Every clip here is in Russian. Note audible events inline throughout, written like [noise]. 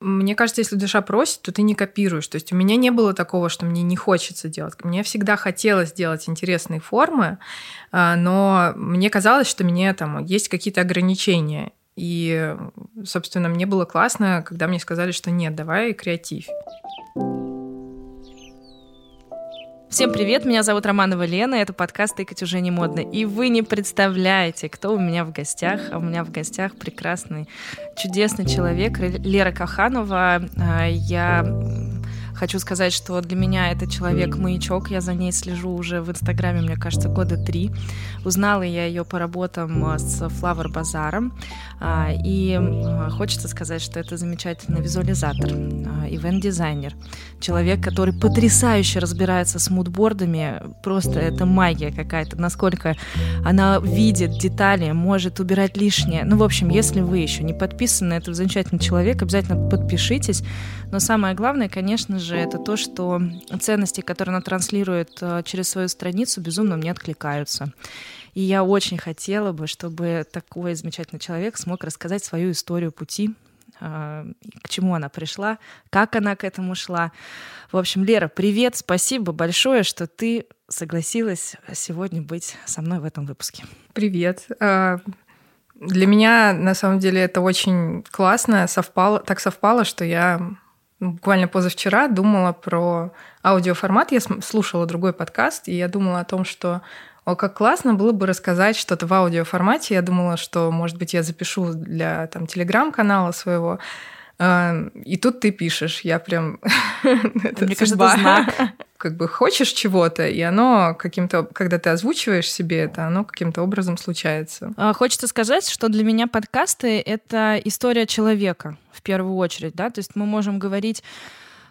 Мне кажется, если душа просит, то ты не копируешь. То есть у меня не было такого, что мне не хочется делать. Мне всегда хотелось делать интересные формы, а, но мне казалось, что мне там есть какие-то ограничения. И, собственно, мне было классно, когда мне сказали, что нет, давай креатив. Всем привет, меня зовут Романова Лена, это подкаст «Тыкать уже не модно». И вы не представляете, кто у меня в гостях. А у меня в гостях прекрасный, чудесный человек Лера Каханова. А, я Хочу сказать, что для меня это человек-маячок. Я за ней слежу уже в Инстаграме, мне кажется, года три. Узнала я ее по работам а, с Flower Базаром. А, и а, хочется сказать, что это замечательный визуализатор, ивент-дизайнер. Человек, который потрясающе разбирается с мудбордами. Просто это магия какая-то. Насколько она видит детали, может убирать лишнее. Ну, в общем, если вы еще не подписаны на этого замечательного человека, обязательно подпишитесь. Но самое главное, конечно же, же, это то, что ценности, которые она транслирует э, через свою страницу, безумно мне откликаются. И я очень хотела бы, чтобы такой замечательный человек смог рассказать свою историю пути, э, к чему она пришла, как она к этому шла. В общем, Лера, привет, спасибо большое, что ты согласилась сегодня быть со мной в этом выпуске. Привет. Э, для меня, на самом деле, это очень классно. Совпало, так совпало, что я буквально позавчера думала про аудиоформат. Я слушала другой подкаст, и я думала о том, что о, как классно было бы рассказать что-то в аудиоформате. Я думала, что, может быть, я запишу для там, телеграм-канала своего. А, и тут ты пишешь, я прям... [laughs] Мне кажется, это знак. [laughs] Как бы хочешь чего-то, и оно каким-то, когда ты озвучиваешь себе это, оно каким-то образом случается. А, хочется сказать, что для меня подкасты — это история человека в первую очередь, да, то есть мы можем говорить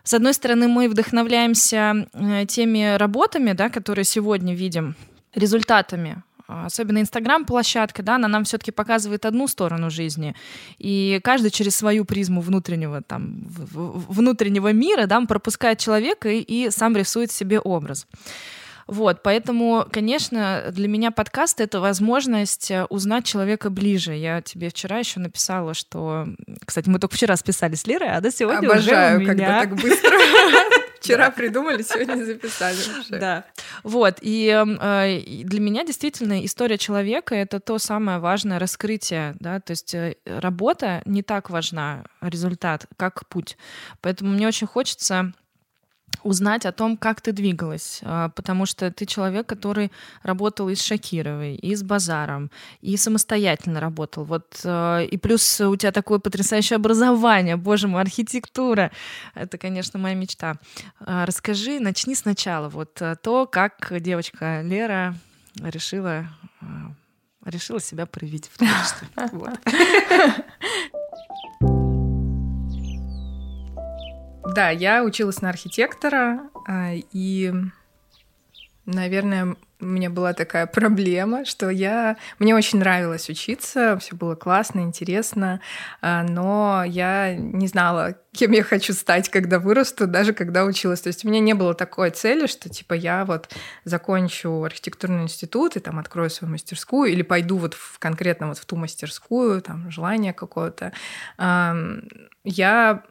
с одной стороны, мы вдохновляемся э, теми работами, да, которые сегодня видим, результатами особенно Инстаграм-площадка, да, она нам все-таки показывает одну сторону жизни, и каждый через свою призму внутреннего, там, внутреннего мира, да, пропускает человека и, и сам рисует себе образ. Вот, поэтому, конечно, для меня подкаст — это возможность э, узнать человека ближе. Я тебе вчера еще написала, что... Кстати, мы только вчера списали с Лирой, а до сегодня Обожаю, уже у меня... когда так быстро. [laughs] Вчера придумали, сегодня записали. Да. Вот. Эм, э, и для меня действительно история человека — это то самое важное раскрытие. Да? То есть э, работа не так важна, результат, как путь. Поэтому мне очень хочется узнать о том, как ты двигалась, а, потому что ты человек, который работал и с Шакировой, и с Базаром, и самостоятельно работал. Вот, а, и плюс у тебя такое потрясающее образование, боже мой, архитектура. Это, конечно, моя мечта. А, расскажи, начни сначала. Вот то, как девочка Лера решила решила себя проявить в творчестве. [laughs] [laughs] [laughs] Да, я училась на архитектора, а, и, наверное, у меня была такая [laughs] проблема, что я... Мне очень нравилось учиться, все было классно, интересно, а, но я не знала, кем я хочу стать, когда вырасту, даже когда училась. То есть у меня не было такой цели, что типа я вот закончу архитектурный институт и там открою свою мастерскую или пойду вот в, конкретно вот в ту мастерскую, там желание какое-то. Я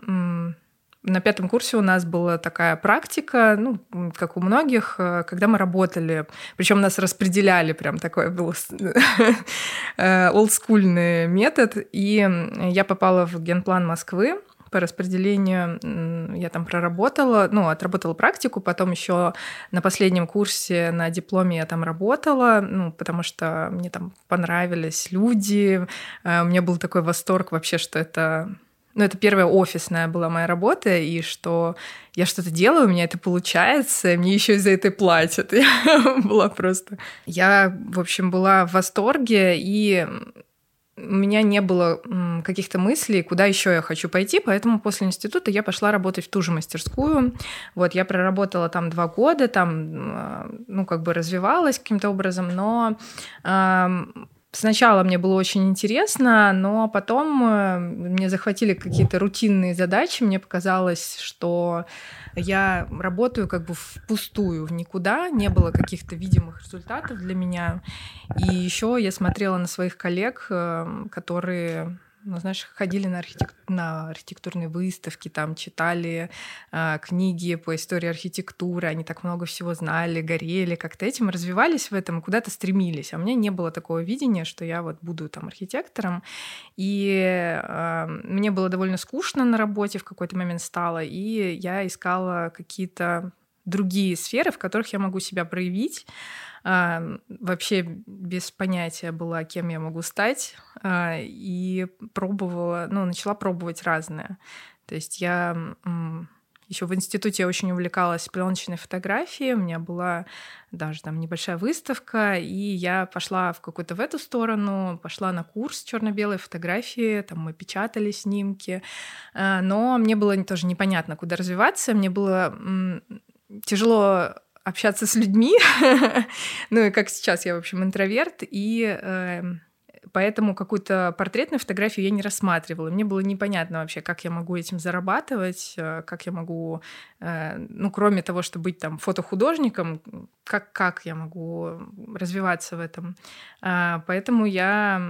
на пятом курсе у нас была такая практика, ну, как у многих, э, когда мы работали, причем нас распределяли, прям такой был [laughs] э, олдскульный метод, и я попала в генплан Москвы, по распределению я там проработала, ну, отработала практику, потом еще на последнем курсе на дипломе я там работала, ну, потому что мне там понравились люди, э, у меня был такой восторг вообще, что это ну, это первая офисная была моя работа, и что я что-то делаю, у меня это получается, мне еще и за это платят. [laughs] Я была просто... Я, в общем, была в восторге, и у меня не было каких-то мыслей, куда еще я хочу пойти, поэтому после института я пошла работать в ту же мастерскую. Вот, я проработала там два года, там, а, ну, как бы развивалась каким-то образом, но Сначала мне было очень интересно, но потом э, мне захватили какие-то рутинные задачи. Мне показалось, что я работаю как бы впустую, в никуда. Не было каких-то видимых результатов для меня. И еще я смотрела на своих коллег, э, которые ну, знаешь, ходили на, архитек... на архитектурные выставки, там читали э, книги по истории архитектуры, они так много всего знали, горели, как-то этим развивались в этом, куда-то стремились. А у меня не было такого видения, что я вот буду там архитектором. И э, мне было довольно скучно на работе в какой-то момент стало, и я искала какие-то другие сферы, в которых я могу себя проявить. А, вообще без понятия была, кем я могу стать. А, и пробовала, ну, начала пробовать разное. То есть я еще в институте очень увлекалась пленочной фотографией. У меня была даже там небольшая выставка, и я пошла в какую-то в эту сторону, пошла на курс черно-белой фотографии, там мы печатали снимки, а, но мне было тоже непонятно, куда развиваться. Мне было тяжело общаться с людьми. [laughs] ну и как сейчас я, в общем, интроверт, и э, поэтому какую-то портретную фотографию я не рассматривала. Мне было непонятно вообще, как я могу этим зарабатывать, э, как я могу, э, ну, кроме того, чтобы быть там фотохудожником, как, как я могу развиваться в этом. Э, поэтому я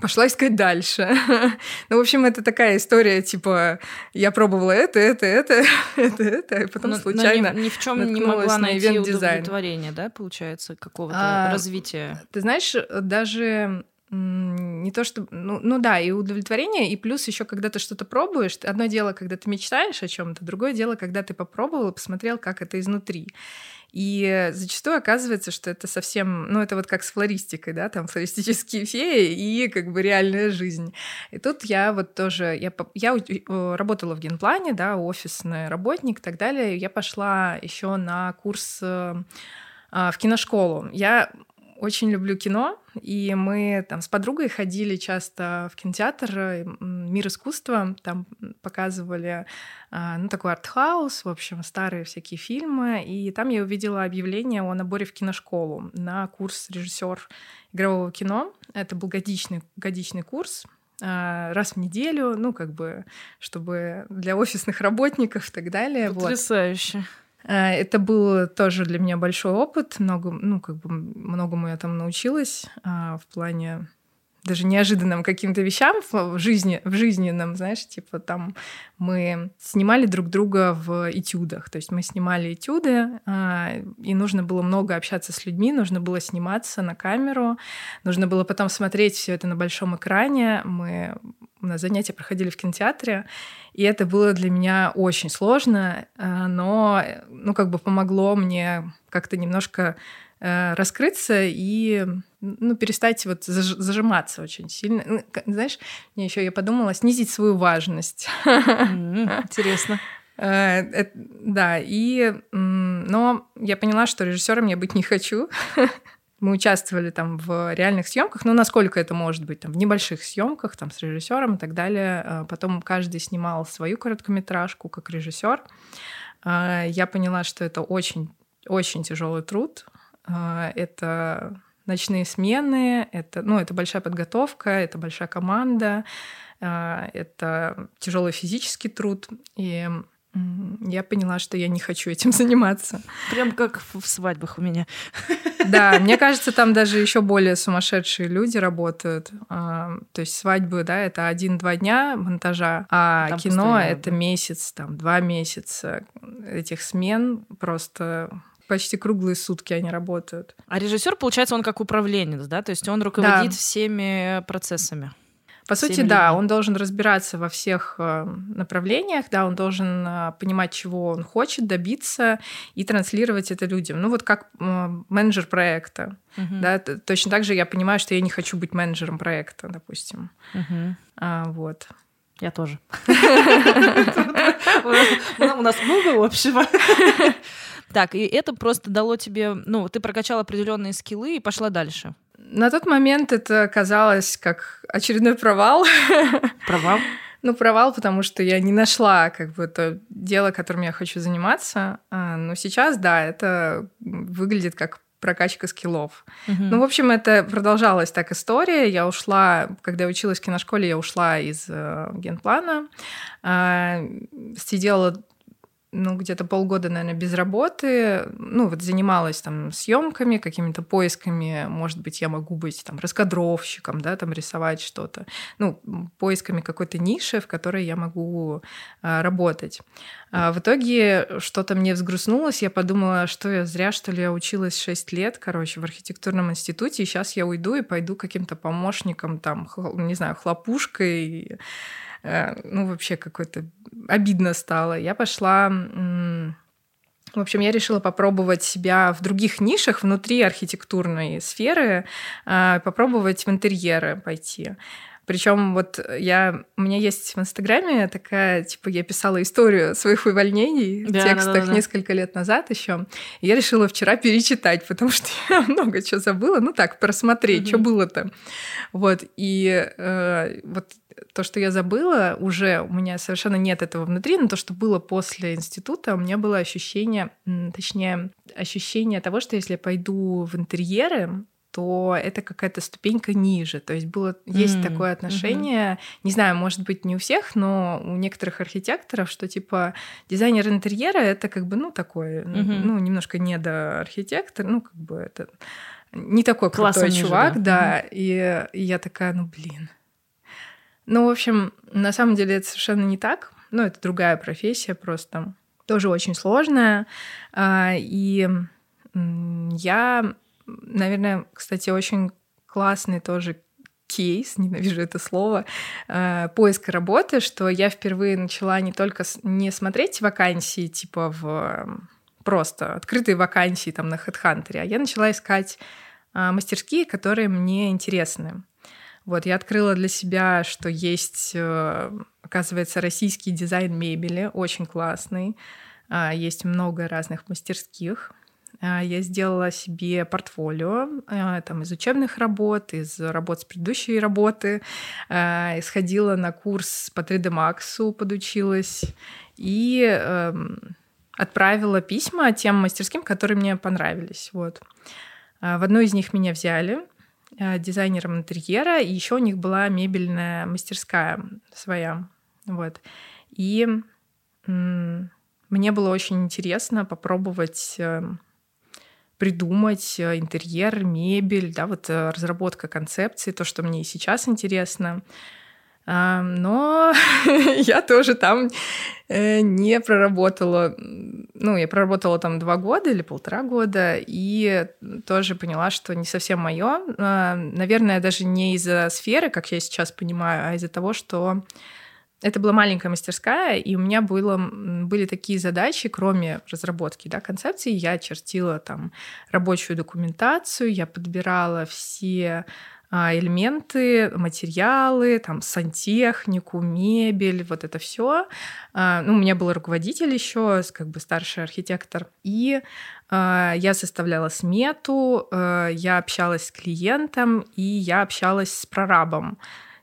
пошла искать дальше. [laughs] ну, в общем, это такая история, типа, я пробовала это, это, это, [laughs] это, это, и потом но, случайно но ни, ни в чем не могла на найти удовлетворение, да, получается, какого-то а, развития? Ты знаешь, даже не то что, ну, ну да, и удовлетворение, и плюс еще, когда ты что-то пробуешь, одно дело, когда ты мечтаешь о чем-то, другое дело, когда ты попробовал и посмотрел, как это изнутри. И зачастую оказывается, что это совсем, ну, это вот как с флористикой, да, там флористические феи и как бы реальная жизнь. И тут я вот тоже, я, я работала в генплане, да, офисный работник и так далее. Я пошла еще на курс э, а, в киношколу. Я очень люблю кино, и мы там с подругой ходили часто в кинотеатр «Мир искусства», там показывали, а, ну, такой артхаус, в общем, старые всякие фильмы, и там я увидела объявление о наборе в киношколу на курс режиссер игрового кино. Это был годичный, годичный курс, а, раз в неделю, ну, как бы, чтобы для офисных работников и так далее. Потрясающе. Вот. Э, это был тоже для меня большой опыт. Много, ну, как бы многому я там научилась а, в плане даже неожиданным каким-то вещам в жизни, в жизненном, знаешь, типа там мы снимали друг друга в этюдах, то есть мы снимали этюды, а, и нужно было много общаться с людьми, нужно было сниматься на камеру, нужно было потом смотреть все это на большом экране. Мы у нас занятия проходили в кинотеатре, и это было для меня очень сложно, а, но ну как бы помогло мне как-то немножко раскрыться и ну, перестать вот зажиматься очень сильно. Ну, знаешь, мне еще я подумала снизить свою важность. Интересно. [laughs] Э, да, и но я поняла, что режиссером я быть не хочу. [laughs] Мы участвовали там в реальных съемках, ну, насколько это может быть, там, в небольших съемках, там, с режиссером и так далее. Э, потом каждый снимал свою короткометражку как режиссер. Я поняла, что это очень очень тяжелый труд, а, это ночные смены, это, ну, это большая подготовка, это большая команда, а, это тяжелый физический труд. И я поняла, что я не хочу этим [laughs] заниматься. Прям как в свадьбах у меня. Да, мне [laughs] кажется, там даже еще более сумасшедшие люди работают. А, то есть свадьбы, да, это один-два дня монтажа, а там кино это месяц, там два месяца этих смен просто почти круглые сутки они работают. А режиссер, получается, он как управленец, да? То есть он руководит да. всеми процессами. По сути, людьми. да, он должен разбираться во всех э, направлениях, да, он должен э, понимать, чего он хочет добиться и транслировать это людям. Ну вот как э, менеджер проекта, угу. да, точно так же я понимаю, что я не хочу быть менеджером проекта, допустим, угу. а, вот. Я тоже. У нас много общего. Так, и это просто дало тебе, ну, ты прокачал определенные скиллы и пошла дальше. На тот момент это казалось как очередной провал. Провал? Ну, провал, потому что я не нашла как бы то дело, которым я хочу заниматься. А, но сейчас, да, это выглядит как прокачка скиллов. Угу. Ну, в общем, это продолжалась так история. Я ушла, когда я училась в киношколе, я ушла из э, генплана, э, сидела ну, где-то полгода, наверное, без работы. Ну, вот занималась там съемками, какими-то поисками. Может быть, я могу быть там раскадровщиком, да, там рисовать что-то. Ну, поисками какой-то ниши, в которой я могу а, работать. А в итоге что-то мне взгрустнулось. Я подумала, что я зря, что ли, я училась 6 лет, короче, в архитектурном институте. И сейчас я уйду и пойду каким-то помощником, там, не знаю, хлопушкой ну, вообще какой-то обидно стало. Я пошла в общем, я решила попробовать себя в других нишах внутри архитектурной сферы, э, попробовать в интерьеры пойти. Причем вот я, у меня есть в Инстаграме такая, типа, я писала историю своих увольнений да, в текстах да, да, да. несколько лет назад еще. И я решила вчера перечитать, потому что [laughs] я много чего забыла. Ну так, просмотреть, mm-hmm. что было-то. Вот, и э, вот то, что я забыла, уже у меня совершенно нет этого внутри, но то, что было после института, у меня было ощущение, точнее, ощущение того, что если я пойду в интерьеры, то это какая-то ступенька ниже. То есть было есть mm, такое отношение, mm-hmm. не знаю, может быть, не у всех, но у некоторых архитекторов, что типа дизайнер интерьера это как бы ну такой, mm-hmm. ну немножко недоархитектор, ну как бы это не такой Классом крутой ниже, чувак, да. да. Mm-hmm. И, и я такая, ну блин. Ну, в общем, на самом деле это совершенно не так. Ну, это другая профессия просто. Тоже очень сложная. А, и я наверное, кстати, очень классный тоже кейс, [laughs] ненавижу это слово, э, поиска работы, что я впервые начала не только не смотреть вакансии типа в просто открытые вакансии там на HeadHunter, а я начала искать э, мастерские, которые мне интересны. Вот, я открыла для себя, что есть, э, оказывается, российский дизайн мебели, очень классный. Есть много разных мастерских. А, я сделала себе портфолио а, там, из учебных работ, из работ с предыдущей работы, а, исходила на курс по 3D Max, подучилась и эм, отправила письма тем мастерским, которые мне понравились. Вот. В одну из них меня взяли дизайнером интерьера, и еще у них была мебельная мастерская своя. Вот. И мне было очень интересно попробовать эм, придумать э, интерьер, мебель, да, вот э, разработка концепции, то, что мне и сейчас интересно. Но [laughs] я тоже там э, не проработала, ну, я проработала там два года или полтора года, и тоже поняла, что не совсем мое. Наверное, даже не из-за сферы, как я сейчас понимаю, а из-за того, что это была маленькая мастерская, и у меня было, были такие задачи, кроме разработки да, концепции, я чертила там рабочую документацию, я подбирала все элементы, материалы, там сантехнику, мебель, вот это все. А, ну, у меня был руководитель еще, как бы старший архитектор, и а, я составляла смету, я общалась с клиентом, и я общалась с прорабом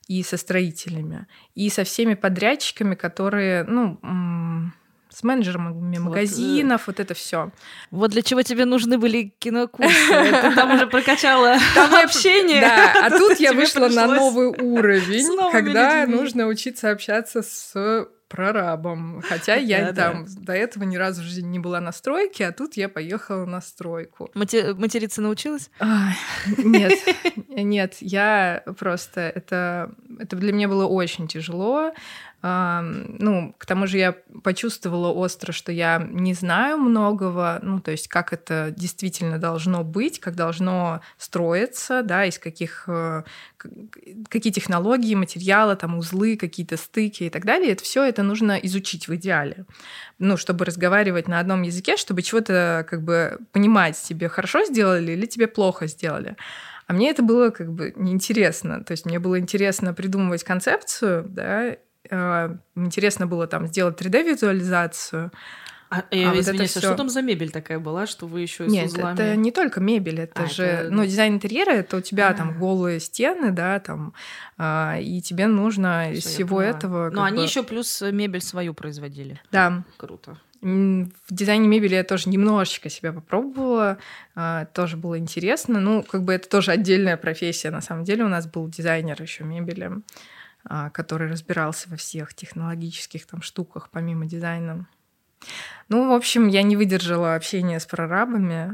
и со строителями, и со всеми подрядчиками, которые, ну, с менеджерами магазинов, вот, вот это все. Вот для чего тебе нужны были кинокурсы. Ты там уже прокачала [laughs] там общение. Да, а тут я вышла на новый уровень, когда нужно учиться общаться с прорабом. Хотя [laughs] я да, там да. до этого ни разу в жизни не была на стройке, а тут я поехала на стройку. Мати- материться научилась? Ай, нет, [laughs] нет, я просто это это для меня было очень тяжело. Ну, к тому же я почувствовала остро, что я не знаю многого, ну, то есть как это действительно должно быть, как должно строиться, да, из каких, э, какие технологии, материалы, там, узлы, какие-то стыки и так далее. Это все это нужно изучить в идеале. Ну, чтобы разговаривать на одном языке, чтобы чего-то как бы понимать, тебе хорошо сделали или тебе плохо сделали. А мне это было как бы неинтересно. То есть мне было интересно придумывать концепцию, да, интересно было там сделать 3D-визуализацию. А, а вот извините, это всё... что там за мебель такая была, что вы еще Нет, узлами... это не только мебель, это а, же, это... ну, дизайн интерьера, это у тебя а там голые стены, да, там, а, и тебе нужно Всё, из всего этого... Но они бы... еще плюс мебель свою производили. Да. Круто. В дизайне мебели я тоже немножечко себя попробовала, а, тоже было интересно. Ну, как бы это тоже отдельная профессия. На самом деле у нас был дизайнер еще мебели. А, который разбирался во всех технологических там штуках, помимо дизайна. Ну, в общем, я не выдержала общения с прорабами.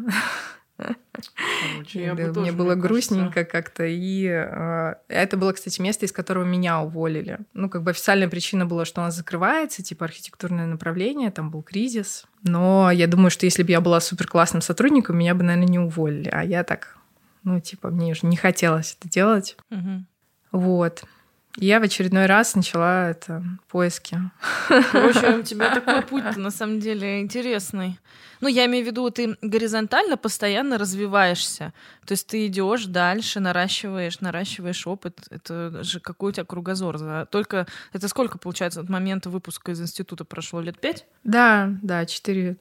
Короче, я бы Да, тоже, мне было грустненько как-то. И э, это было, кстати, место, из которого меня уволили. Ну, как бы официальная причина была, что она закрывается, типа архитектурное направление, там был кризис. Но я думаю, что если бы я была супер классным сотрудником, меня бы, наверное, не уволили. А я так, ну, типа, мне уже не хотелось это делать. Вот. Я в очередной раз начала это поиски. Короче, у тебя [laughs] такой путь на самом деле интересный. Ну, я имею в виду, ты горизонтально постоянно развиваешься. То есть ты идешь дальше, наращиваешь, наращиваешь опыт. Это же какой у тебя кругозор. За- Только это сколько, получается, от момента выпуска из института прошло? Лет пять? Да, да, четыре,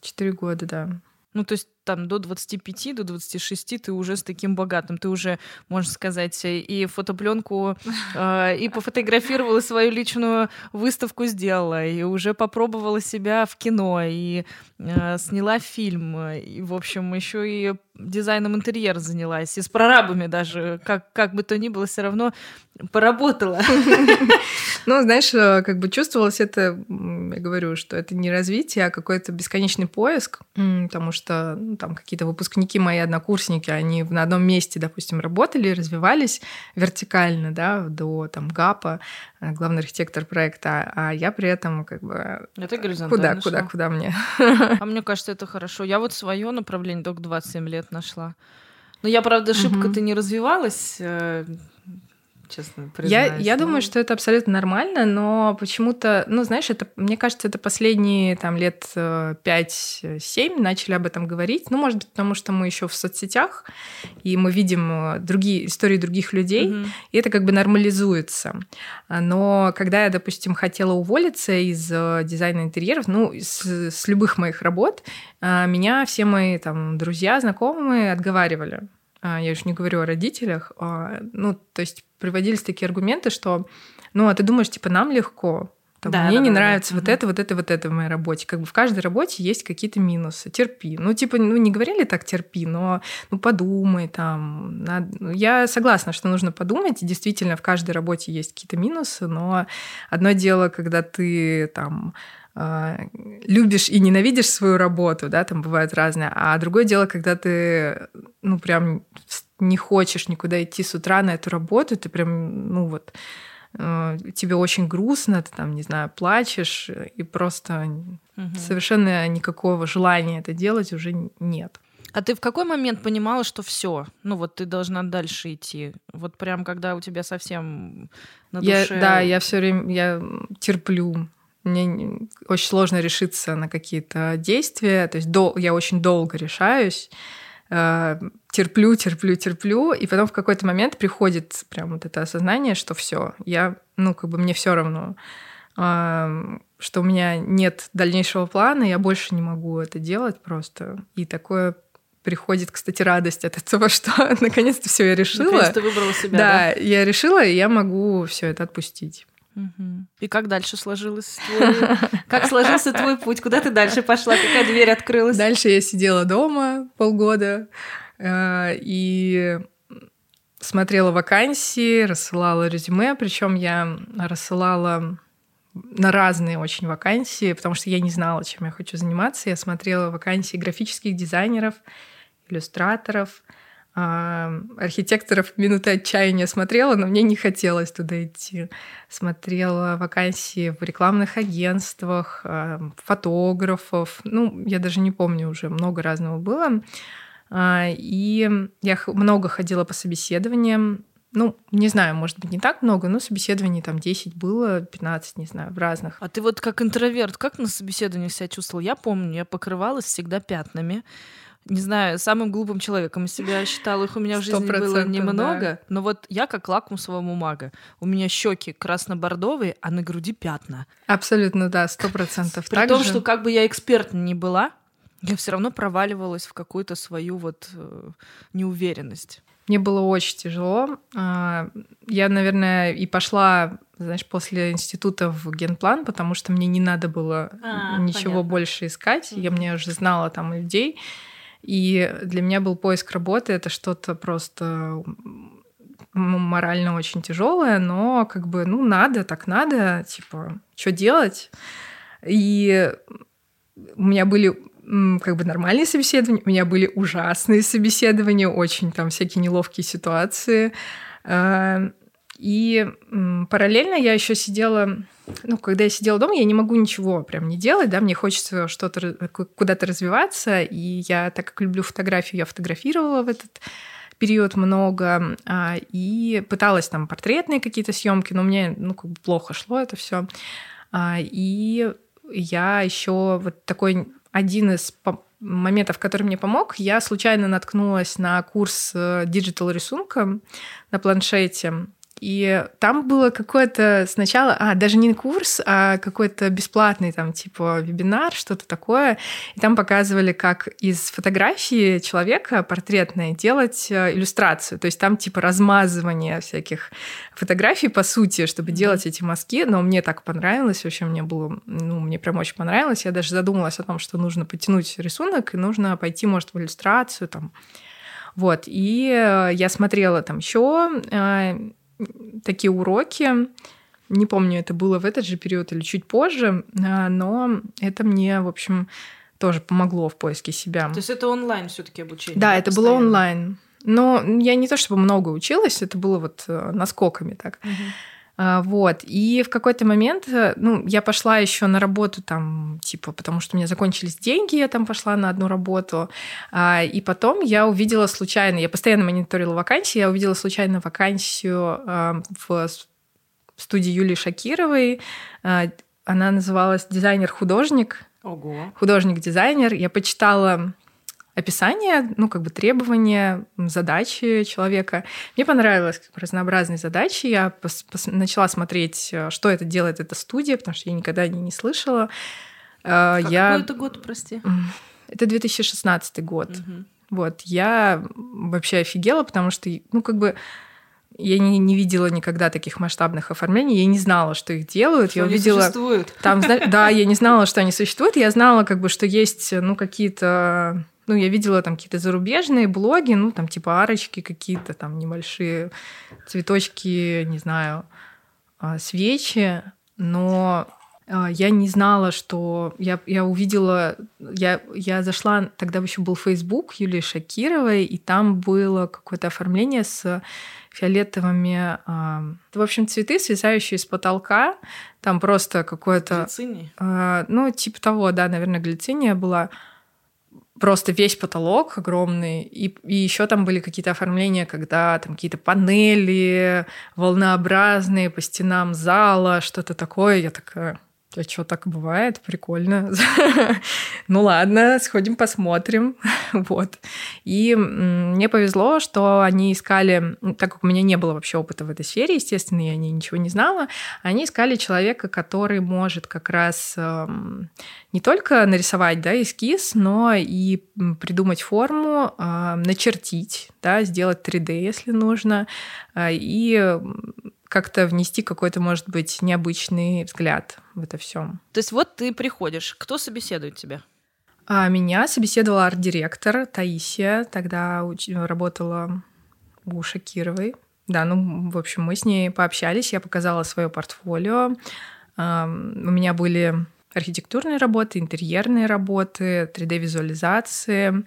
четыре года, да. Ну, то есть там до 25, до 26 ты уже с таким богатым. Ты уже, можно сказать, и фотопленку, [laughs] э, и пофотографировала свою личную выставку сделала, и уже попробовала себя в кино, и э, сняла фильм, и, в общем, еще и дизайном интерьера занялась, и с прорабами даже, как, как бы то ни было, все равно поработала. [laughs] Ну, знаешь, э, как бы чувствовалось это, я говорю, что это не развитие, а какой-то бесконечный поиск, потому что ну, там какие-то выпускники, мои однокурсники, они на одном месте, допустим, работали, развивались вертикально, да, до там ГАПа, э, главный архитектор проекта, а я при этом как бы Это куда, горизонтально. куда, шла. куда мне? А мне кажется, это хорошо. Я вот свое направление только 27 лет нашла. Но я, правда, шибко-то не развивалась, э, честно Я, признаюсь. я Ну, думаю, что это абсолютно нормально, но почему-то, ну, знаешь, это, мне кажется, это последние там лет э, 5-7 начали об этом говорить. Ну, может быть, потому что мы еще в соцсетях, и мы видим э, другие истории других людей, мгм. и это как бы нормализуется. Но когда я, допустим, хотела уволиться из э, дизайна интерьеров, ну, с, с любых моих работ, меня все мои там друзья, знакомые отговаривали. А, Я уж не говорю о родителях. а, Ну, то есть приводились такие аргументы, что, ну, а ты думаешь, типа, нам легко, там, Да, мне да, не да, да. нравится вот Мгм. это, вот это, вот это в моей работе. Как бы в каждой работе есть какие-то минусы. Терпи. Ну, типа, ну, не говорили так терпи, но ну, подумай там. Надо... ну, Я согласна, что нужно подумать. И действительно, в каждой работе есть какие-то минусы, но одно дело, когда ты там любишь и ненавидишь свою работу, да, там бывает разное, а другое дело, когда ты, ну, прям не хочешь никуда идти с утра на эту работу, ты прям, ну, вот, э, тебе очень грустно, ты там, не знаю, плачешь, и просто Мгм. совершенно никакого желания это делать уже нет. А ты в какой момент понимала, что все, ну вот ты должна дальше идти? Вот прям когда у тебя совсем на Я, душе... да, я все время я терплю. Мне не- очень сложно решиться на какие-то действия. То есть дол- я очень долго решаюсь. э, терплю, терплю, терплю, и потом в какой-то момент приходит прям вот это осознание, что все, я, ну, как бы мне все равно, э, что у меня нет дальнейшего плана, я больше не могу это делать просто. И такое приходит, кстати, радость от этого, [laughs] что наконец-то все я решила. Наконец ты выбрала себя, да? Да, я решила, и я могу все это отпустить. И как дальше сложилось твой... Как сложился твой путь? Куда ты дальше пошла? Какая дверь открылась? Дальше я сидела дома полгода э, и смотрела вакансии, рассылала резюме, причем я рассылала на разные очень вакансии, потому что я не знала, чем я хочу заниматься. Я смотрела вакансии графических дизайнеров, иллюстраторов, архитекторов минуты отчаяния смотрела, но мне не хотелось туда идти. Смотрела вакансии в рекламных агентствах, фотографов. Ну, я даже не помню уже, много разного было. А, И я много ходила по собеседованиям. Ну, не знаю, может быть, не так много, но собеседований там 10 было, 15, не знаю, в разных. А ты вот как интроверт, как на собеседовании себя чувствовал? Я помню, я покрывалась всегда пятнами. Не знаю, самым глупым человеком из себя считала. Их у меня в жизни было немного. да. Но вот я как лакмусовая бумага. У меня щеки красно-бордовые, а на груди пятна. Абсолютно, да, сто процентов. При том, что как бы я эксперт не была, я все равно проваливалась в какую-то свою вот э, неуверенность. Мне было очень тяжело. А, Я, наверное, и пошла, знаешь, после института в генплан, потому что мне не надо было А, ничего понятно. больше искать. Я мне уже знала там людей. И для меня был поиск работы это что-то просто морально очень тяжелое, но как бы, ну, надо, так надо, типа, что делать? И у меня были как бы нормальные собеседования, у меня были ужасные собеседования, очень там всякие неловкие ситуации. И параллельно я еще сидела, ну, когда я сидела дома, я не могу ничего прям не делать, да, мне хочется что-то куда-то развиваться, и я, так как люблю фотографию, я фотографировала в этот период много а, и пыталась там портретные какие-то съемки, но мне ну как бы плохо шло это все. А, и я еще вот такой один из моментов, который мне помог, я случайно наткнулась на курс э, digital рисунка на планшете. И там было какое-то сначала, а, даже не курс, а какой-то бесплатный там типа вебинар, что-то такое. И там показывали, как из фотографии человека портретной делать э, иллюстрацию. То есть там типа размазывание всяких фотографий, по сути, чтобы делать эти мазки. Но мне так понравилось, вообще мне было, ну, мне прям очень понравилось. Я даже задумалась о том, что нужно потянуть рисунок, и нужно пойти, может, в иллюстрацию там. Вот, и э, я смотрела там еще э, такие уроки. Не помню, это было в этот же период или чуть позже, а, но это мне, в общем, тоже помогло в поиске себя. То есть это онлайн все-таки обучение? Да, это было онлайн. Но я не то чтобы много училась, это было вот э, наскоками так. Угу. А, вот. И в какой-то момент, э, ну, я пошла еще на работу там, типа, потому что у меня закончились деньги, я там пошла на одну работу. А, и потом я увидела случайно, я постоянно мониторила вакансии, я увидела случайно вакансию а, в студии Юлии Шакировой. Она называлась «Дизайнер-художник». Ого. Художник-дизайнер. Я почитала описание, ну, как бы требования, задачи человека. Мне понравилось как бы, разнообразные задачи. Я пос- пос- начала смотреть, э, что это делает эта студия, потому что я никогда не, не слышала. Э, как я... Какой это год, прости? Это 2016 год. Угу. Вот, я вообще офигела, потому что, ну, как бы я не, не видела никогда таких масштабных оформлений, я не знала, что их делают. Что я увидела существуют. Там, да, я не [laughs] знала, что они существуют. Я знала, как бы, что есть, ну, какие-то ну, я видела там какие-то зарубежные блоги, ну, там типа арочки какие-то, там небольшие цветочки, не знаю, а, свечи, но а, я не знала, что я, я увидела, я, я зашла, тогда еще был Facebook Юлии Шакировой, и там было какое-то оформление с фиолетовыми, э, в общем, цветы, свисающие с потолка, там просто какое-то... Глициния? Э, ну, типа того, да, наверное, глициния была просто весь потолок огромный, и, и еще там были какие-то оформления, когда там какие-то панели волнообразные по стенам зала, что-то такое. Я такая, а что, так бывает? Прикольно. [laughs] ну ладно, сходим посмотрим. [laughs] вот. И мне повезло, что они искали, так как у меня не было вообще опыта в этой сфере, естественно, я ничего не знала, они искали человека, который может как раз эм, не только нарисовать да, эскиз, но и придумать форму, э, начертить, да, сделать 3D, если нужно, э, и как-то внести какой-то, может быть, необычный взгляд в это все. То есть вот ты приходишь, кто собеседует тебя? А меня собеседовала арт-директор Таисия, тогда уч... работала у Шакировой. Да, ну, в общем, мы с ней пообщались, я показала свое портфолио. У меня были архитектурные работы, интерьерные работы, 3D-визуализации.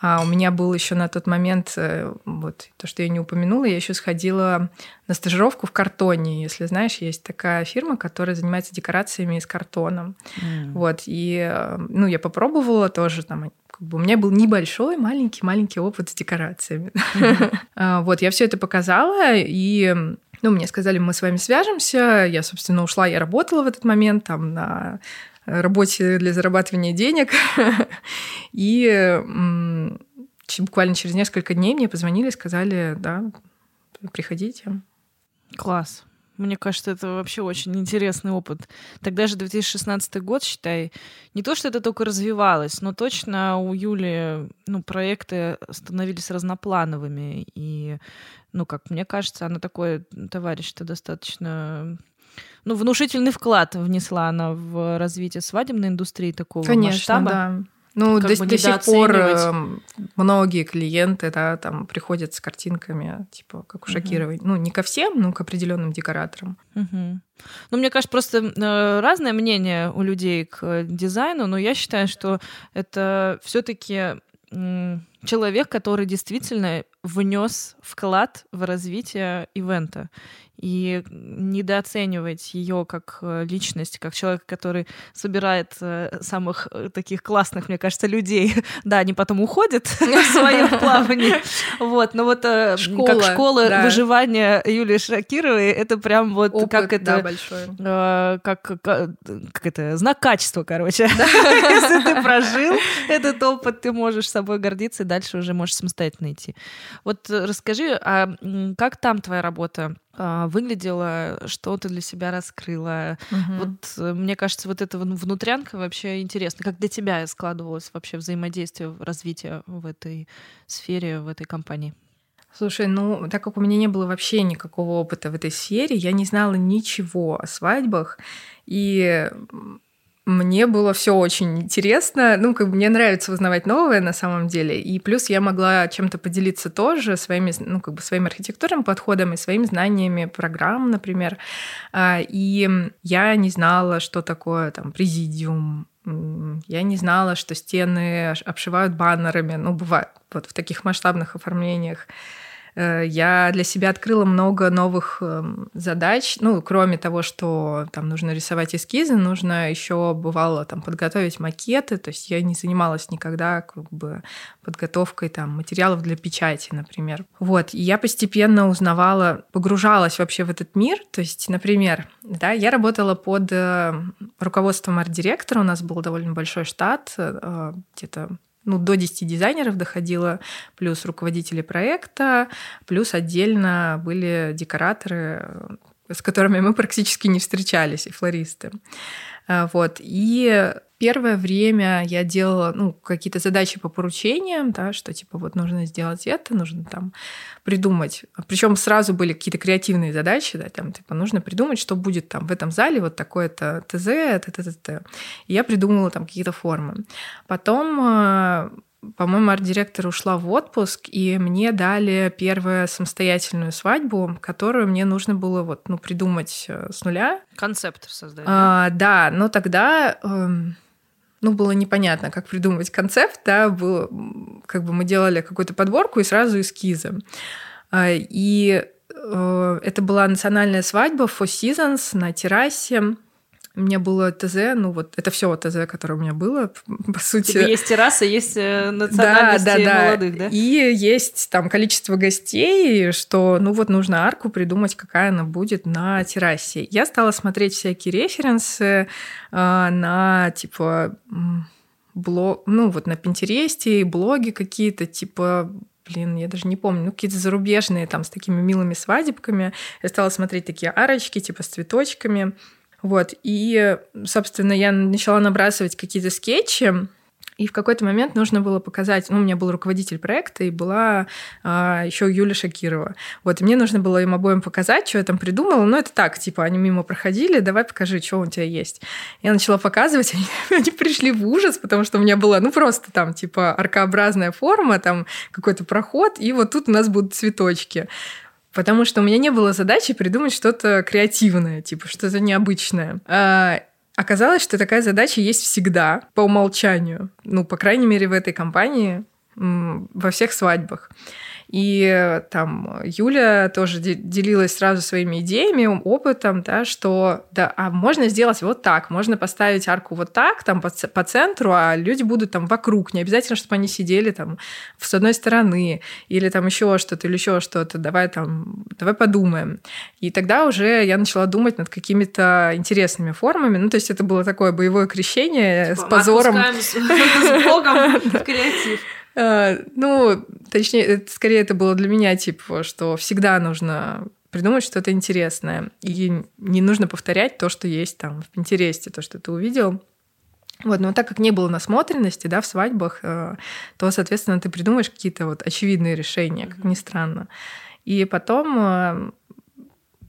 А у меня был еще на тот момент, э, вот то, что я не упомянула, я еще сходила на стажировку в картоне. Если знаешь, есть такая фирма, которая занимается декорациями из картона. Mm. Вот, и э, ну, я попробовала тоже там как бы у меня был небольшой, маленький, маленький опыт с декорациями. Mm-hmm. [laughs] вот, я все это показала, и ну, мне сказали, мы с вами свяжемся. Я, собственно, ушла, я работала в этот момент там на работе для зарабатывания денег. [laughs] И буквально через несколько дней мне позвонили сказали, да, приходите. Класс. Мне кажется, это вообще очень интересный опыт. Тогда же 2016 год, считай, не то, что это только развивалось, но точно у Юли ну, проекты становились разноплановыми. И, ну, как мне кажется, она такой товарищ-то достаточно ну, внушительный вклад внесла она в развитие свадебной индустрии такого Конечно, масштаба. да. Ну, до, до сих пор э, многие клиенты, да, там приходят с картинками, типа, как у Шакировой. Угу. Ну, не ко всем, но к определенным декораторам. Угу. Ну, мне кажется, просто э, разное мнение у людей к дизайну, но я считаю, что это все-таки человек, который действительно внес вклад в развитие ивента и недооценивать ее как э, личность, как человек, который собирает э, самых э, таких классных, мне кажется, людей. [laughs] Да, они потом уходят [laughs] в своем [laughs] плавании. Вот, но вот как школа выживания Юлии Шакировой, это прям вот как это... Как, как, это, знак качества, короче. Если ты прожил этот опыт, ты можешь собой гордиться дальше уже можешь самостоятельно идти. Вот расскажи, а как там твоя работа? А, выглядела, что ты для себя раскрыла. Угу. Вот э, мне кажется, вот эта внутрянка вообще интересно. Как для тебя складывалось вообще взаимодействие, развитие в этой сфере, в этой компании? Слушай, ну, так как у меня не было вообще никакого опыта в этой сфере, я не знала ничего о свадьбах, и мне было все очень интересно. Ну, как бы мне нравится узнавать новое на самом деле. И плюс я могла чем-то поделиться тоже своими, ну, как бы своим архитектурным подходом и своими знаниями программ, например. А, и я не знала, что такое там президиум, я не знала, что стены обшивают баннерами, ну, бывает, вот в таких масштабных оформлениях. Э, я для себя открыла много новых эм, задач. Ну, кроме того, что там нужно рисовать эскизы, нужно еще бывало там подготовить макеты. То есть я не занималась никогда как бы подготовкой там материалов для печати, например. Вот. И я постепенно узнавала, погружалась вообще в этот мир. То есть, например, да, я работала под э, руководством арт-директора. У нас был довольно большой штат, э, где-то ну, до 10 дизайнеров доходило, плюс руководители проекта, плюс отдельно были декораторы, с которыми мы практически не встречались, и флористы. А, вот. И первое время я делала ну, какие-то задачи по поручениям, да, что типа вот нужно сделать это, нужно там придумать. Причем сразу были какие-то креативные задачи, да, там типа нужно придумать, что будет там в этом зале, вот такое-то ТЗ, т, т, т, т. Я придумала там какие-то формы. Потом а, по-моему, арт-директор ушла в отпуск, и мне дали первую самостоятельную свадьбу, которую мне нужно было вот, ну, придумать э, с нуля. Концепт создать. А, да, но тогда эм, ну, было непонятно, как придумать концепт, да, было, как бы мы делали какую-то подборку и сразу эскизы. А, и э, это была национальная свадьба Four Seasons на террасе меня было ТЗ, ну вот это все ТЗ, которое у меня было, по сути. Тебе есть терраса, есть э, национальности да, да, да. молодых, да? И есть там количество гостей, что ну вот нужно арку придумать, какая она будет на террасе. Я стала смотреть всякие референсы э, на типа блог, ну вот на Пинтересте, блоги какие-то, типа блин, я даже не помню, ну, какие-то зарубежные там с такими милыми свадебками. Я стала смотреть такие арочки, типа с цветочками. Вот. И, собственно, я начала набрасывать какие-то скетчи, и в какой-то момент нужно было показать, ну, у меня был руководитель проекта, и была а, еще Юля Шакирова. Вот, и мне нужно было им обоим показать, что я там придумала. Ну, это так, типа, они мимо проходили, давай покажи, что у тебя есть. Я начала показывать, [laughs] они, они пришли в ужас, потому что у меня была, ну, просто там, типа, аркообразная форма, там какой-то проход, и вот тут у нас будут цветочки. Потому что у меня не было задачи придумать что-то креативное, типа что-то необычное. А, оказалось, что такая задача есть всегда по умолчанию. Ну, по крайней мере, в этой компании во всех свадьбах. И там Юля тоже делилась сразу своими идеями, опытом, да, что да, а можно сделать вот так, можно поставить арку вот так, там по, по центру, а люди будут там вокруг, не обязательно, чтобы они сидели там с одной стороны, или там еще что-то, или еще что-то, давай там, давай подумаем. И тогда уже я начала думать над какими-то интересными формами, ну, то есть это было такое боевое крещение типа, с позором. [laughs] с Богом в [laughs] креатив. А, ну, точнее, скорее это было для меня, типа, что всегда нужно придумать что-то интересное. И не нужно повторять то, что есть там в Пинтересте, то, что ты увидел. Вот, но так как не было насмотренности, да, в свадьбах, э, то, соответственно, ты придумаешь какие-то вот очевидные решения, как ни странно. И потом э,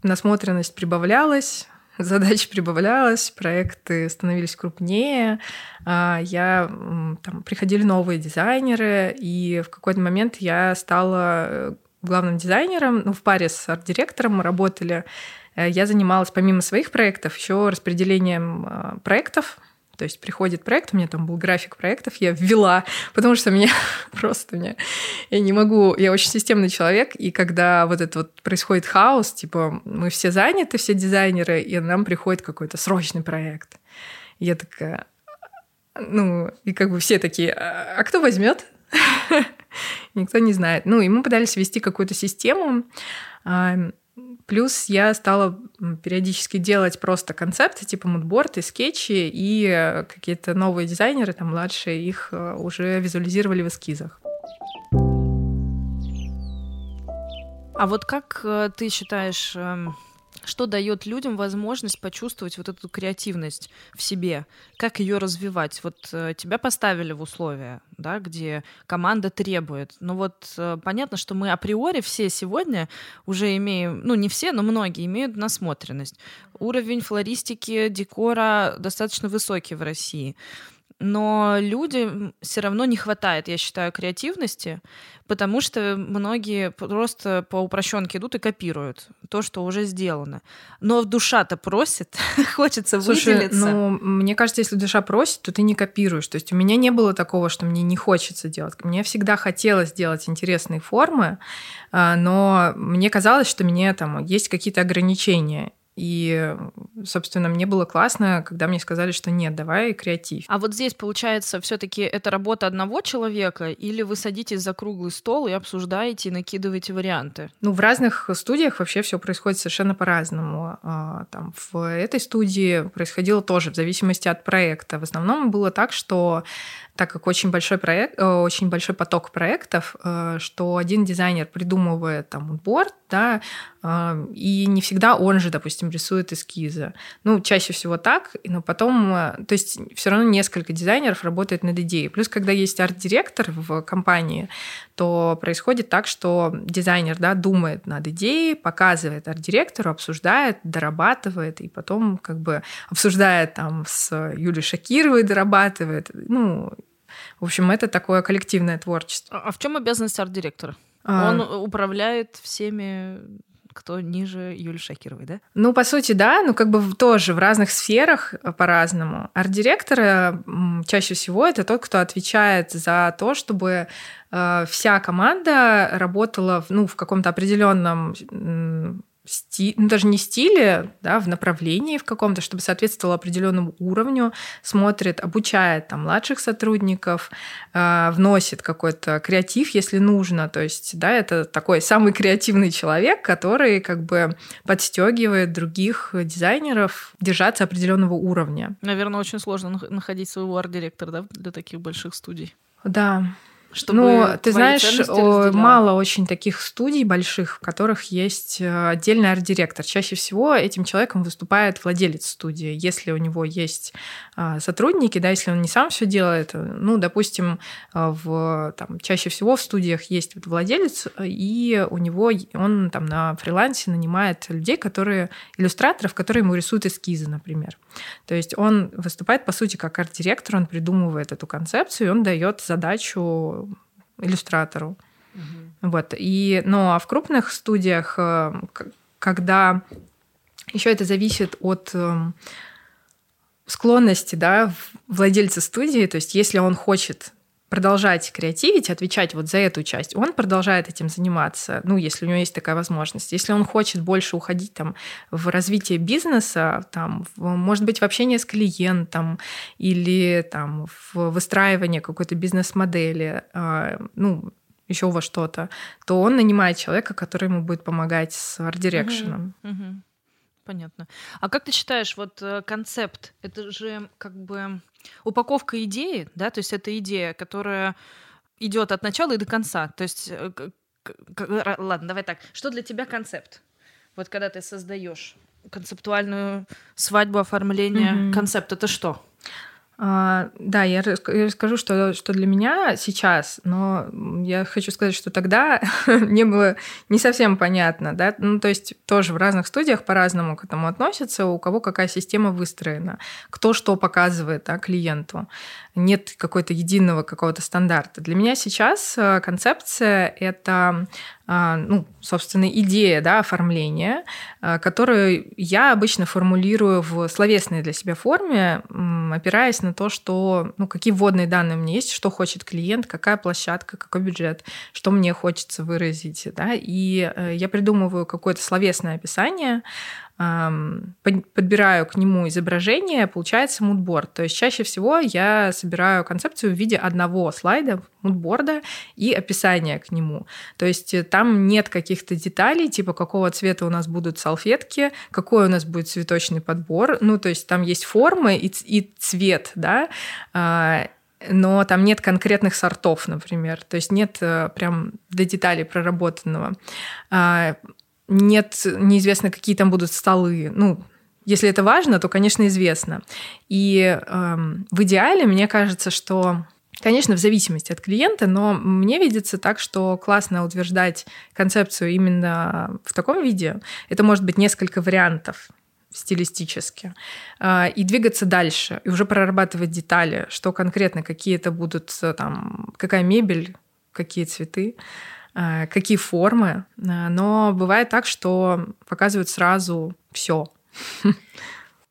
насмотренность прибавлялась, задач прибавлялось, проекты становились крупнее, а, я, там, приходили новые дизайнеры, и в какой-то момент я стала э, главным дизайнером, ну, в паре с арт-директором мы работали. Э, я занималась помимо своих проектов еще распределением а, проектов то есть приходит проект, у меня там был график проектов, я ввела, потому что меня [laughs] просто меня, я не могу, я очень системный человек, и когда вот это вот происходит хаос, типа мы все заняты, все дизайнеры, и нам приходит какой-то срочный проект. Я такая, ну, и как бы все такие, а, а кто возьмет? [laughs] Никто не знает. Ну, и мы пытались ввести какую-то систему. Плюс я стала периодически делать просто концепты, типа мудборды, скетчи, и э, какие-то новые дизайнеры, там младшие, их э, уже визуализировали в эскизах. А вот как э, ты считаешь, эм, что дает людям возможность почувствовать вот эту креативность в себе, как ее развивать. Вот э, тебя поставили в условия, да, где команда требует. Но вот э, понятно, что мы априори все сегодня уже имеем, ну не все, но многие имеют насмотренность. Уровень флористики, декора достаточно высокий в России но людям все равно не хватает, я считаю, креативности, потому что многие просто по упрощенке идут и копируют то, что уже сделано. Но душа-то просит, [laughs] хочется Слушай, выделиться. Ну, мне кажется, если душа просит, то ты не копируешь. То есть у меня не было такого, что мне не хочется делать. Мне всегда хотелось делать интересные формы, а, но мне казалось, что мне там есть какие-то ограничения. И, собственно, мне было классно, когда мне сказали, что нет, давай креатив. А вот здесь, получается, все таки это работа одного человека, или вы садитесь за круглый стол и обсуждаете, и накидываете варианты? Ну, в разных студиях вообще все происходит совершенно по-разному. А, там, в этой студии происходило тоже в зависимости от проекта. В основном было так, что так как очень большой проект, э, очень большой поток проектов, э, что один дизайнер придумывает там борт, да, э, и не всегда он же, допустим, рисует эскизы. Ну, чаще всего так, но потом, то есть все равно несколько дизайнеров работает над идеей. Плюс, когда есть арт-директор в компании, то происходит так, что дизайнер, да, думает над идеей, показывает арт-директору, обсуждает, дорабатывает, и потом как бы обсуждает там с Юлией Шакировой, дорабатывает, ну, в общем, это такое коллективное творчество. А в чем обязанность арт-директора? А... Он управляет всеми кто ниже Юли Шакировой, да? Ну, по сути, да, ну, как бы тоже в разных сферах э, по-разному. Арт-директор чаще всего это тот, кто отвечает за то, чтобы э, вся команда работала ну, в каком-то определенном сти... ну, даже не стиле, да, в направлении в каком-то, чтобы соответствовало определенному уровню, смотрит, обучает там младших сотрудников, э, вносит какой-то креатив, если нужно. То есть, да, это такой самый креативный человек, который как бы подстегивает других дизайнеров держаться определенного уровня. Наверное, очень сложно находить своего арт-директора, да, для таких больших студий. Да, чтобы ну, ты знаешь, мало очень таких студий больших, в которых есть э, отдельный арт-директор. Чаще всего этим человеком выступает владелец студии. Если у него есть а, сотрудники, да, если он не сам все делает, ну, допустим, э, в, там, чаще всего в студиях есть вот владелец, и у него он там на фрилансе нанимает людей, которые иллюстраторов, которые ему рисуют эскизы, например. То есть он выступает, по сути, как арт-директор, он придумывает эту концепцию, и он дает задачу иллюстратору. Угу. Вот. И, ну, а в крупных студиях, э, когда еще это зависит от эм, склонности да, владельца студии, то есть если он хочет продолжать креативить, отвечать вот за эту часть, он продолжает этим заниматься, ну, если у него есть такая возможность. Если он хочет больше уходить там в развитие бизнеса, там, в, может быть, в общение с клиентом или там в выстраивание какой-то бизнес-модели, э, ну, еще во что-то, то он нанимает человека, который ему будет помогать с. Угу, угу. Понятно. А как ты считаешь, вот э, концепт, это же как бы упаковка идеи, да, то есть это идея, которая идет от начала и до конца. То есть, э, ладно, давай так. Что для тебя концепт? Вот когда ты создаешь концептуальную свадьбу, оформление, mm-hmm. концепт это что? А, да, я расскажу, что, что для меня сейчас, но я хочу сказать, что тогда [laughs] не было не совсем понятно, да, ну, то есть тоже в разных студиях по-разному к этому относятся, у кого какая система выстроена, кто что показывает да, клиенту. Нет какой-то единого какого-то стандарта. Для меня сейчас э, концепция — это ну, собственно, идея да, оформления, а, которую я обычно формулирую в словесной для себя форме, опираясь на то, что, ну, какие вводные данные у меня есть, что хочет клиент, какая площадка, какой бюджет, что мне хочется выразить. Да? И э, я придумываю какое-то словесное описание, подбираю к нему изображение, получается мудборд. То есть чаще всего я собираю концепцию в виде одного слайда мудборда и описания к нему. То есть э, там нет каких-то деталей, типа какого цвета у нас будут салфетки, какой у нас будет цветочный подбор. Ну, то есть там есть формы и, и цвет, да, а, но там нет конкретных сортов, например. То есть нет э, прям до деталей проработанного. Нет, неизвестно, какие там будут столы. Ну, если это важно, то, конечно, известно. И эм, в идеале, мне кажется, что Конечно, в зависимости от клиента, но мне видится так, что классно утверждать концепцию именно в таком виде. Это может быть несколько вариантов стилистически, э, и двигаться дальше, и уже прорабатывать детали, что конкретно, какие это будут, э, там, какая мебель, какие цветы. Э, какие формы, э, но бывает так, что показывают сразу все.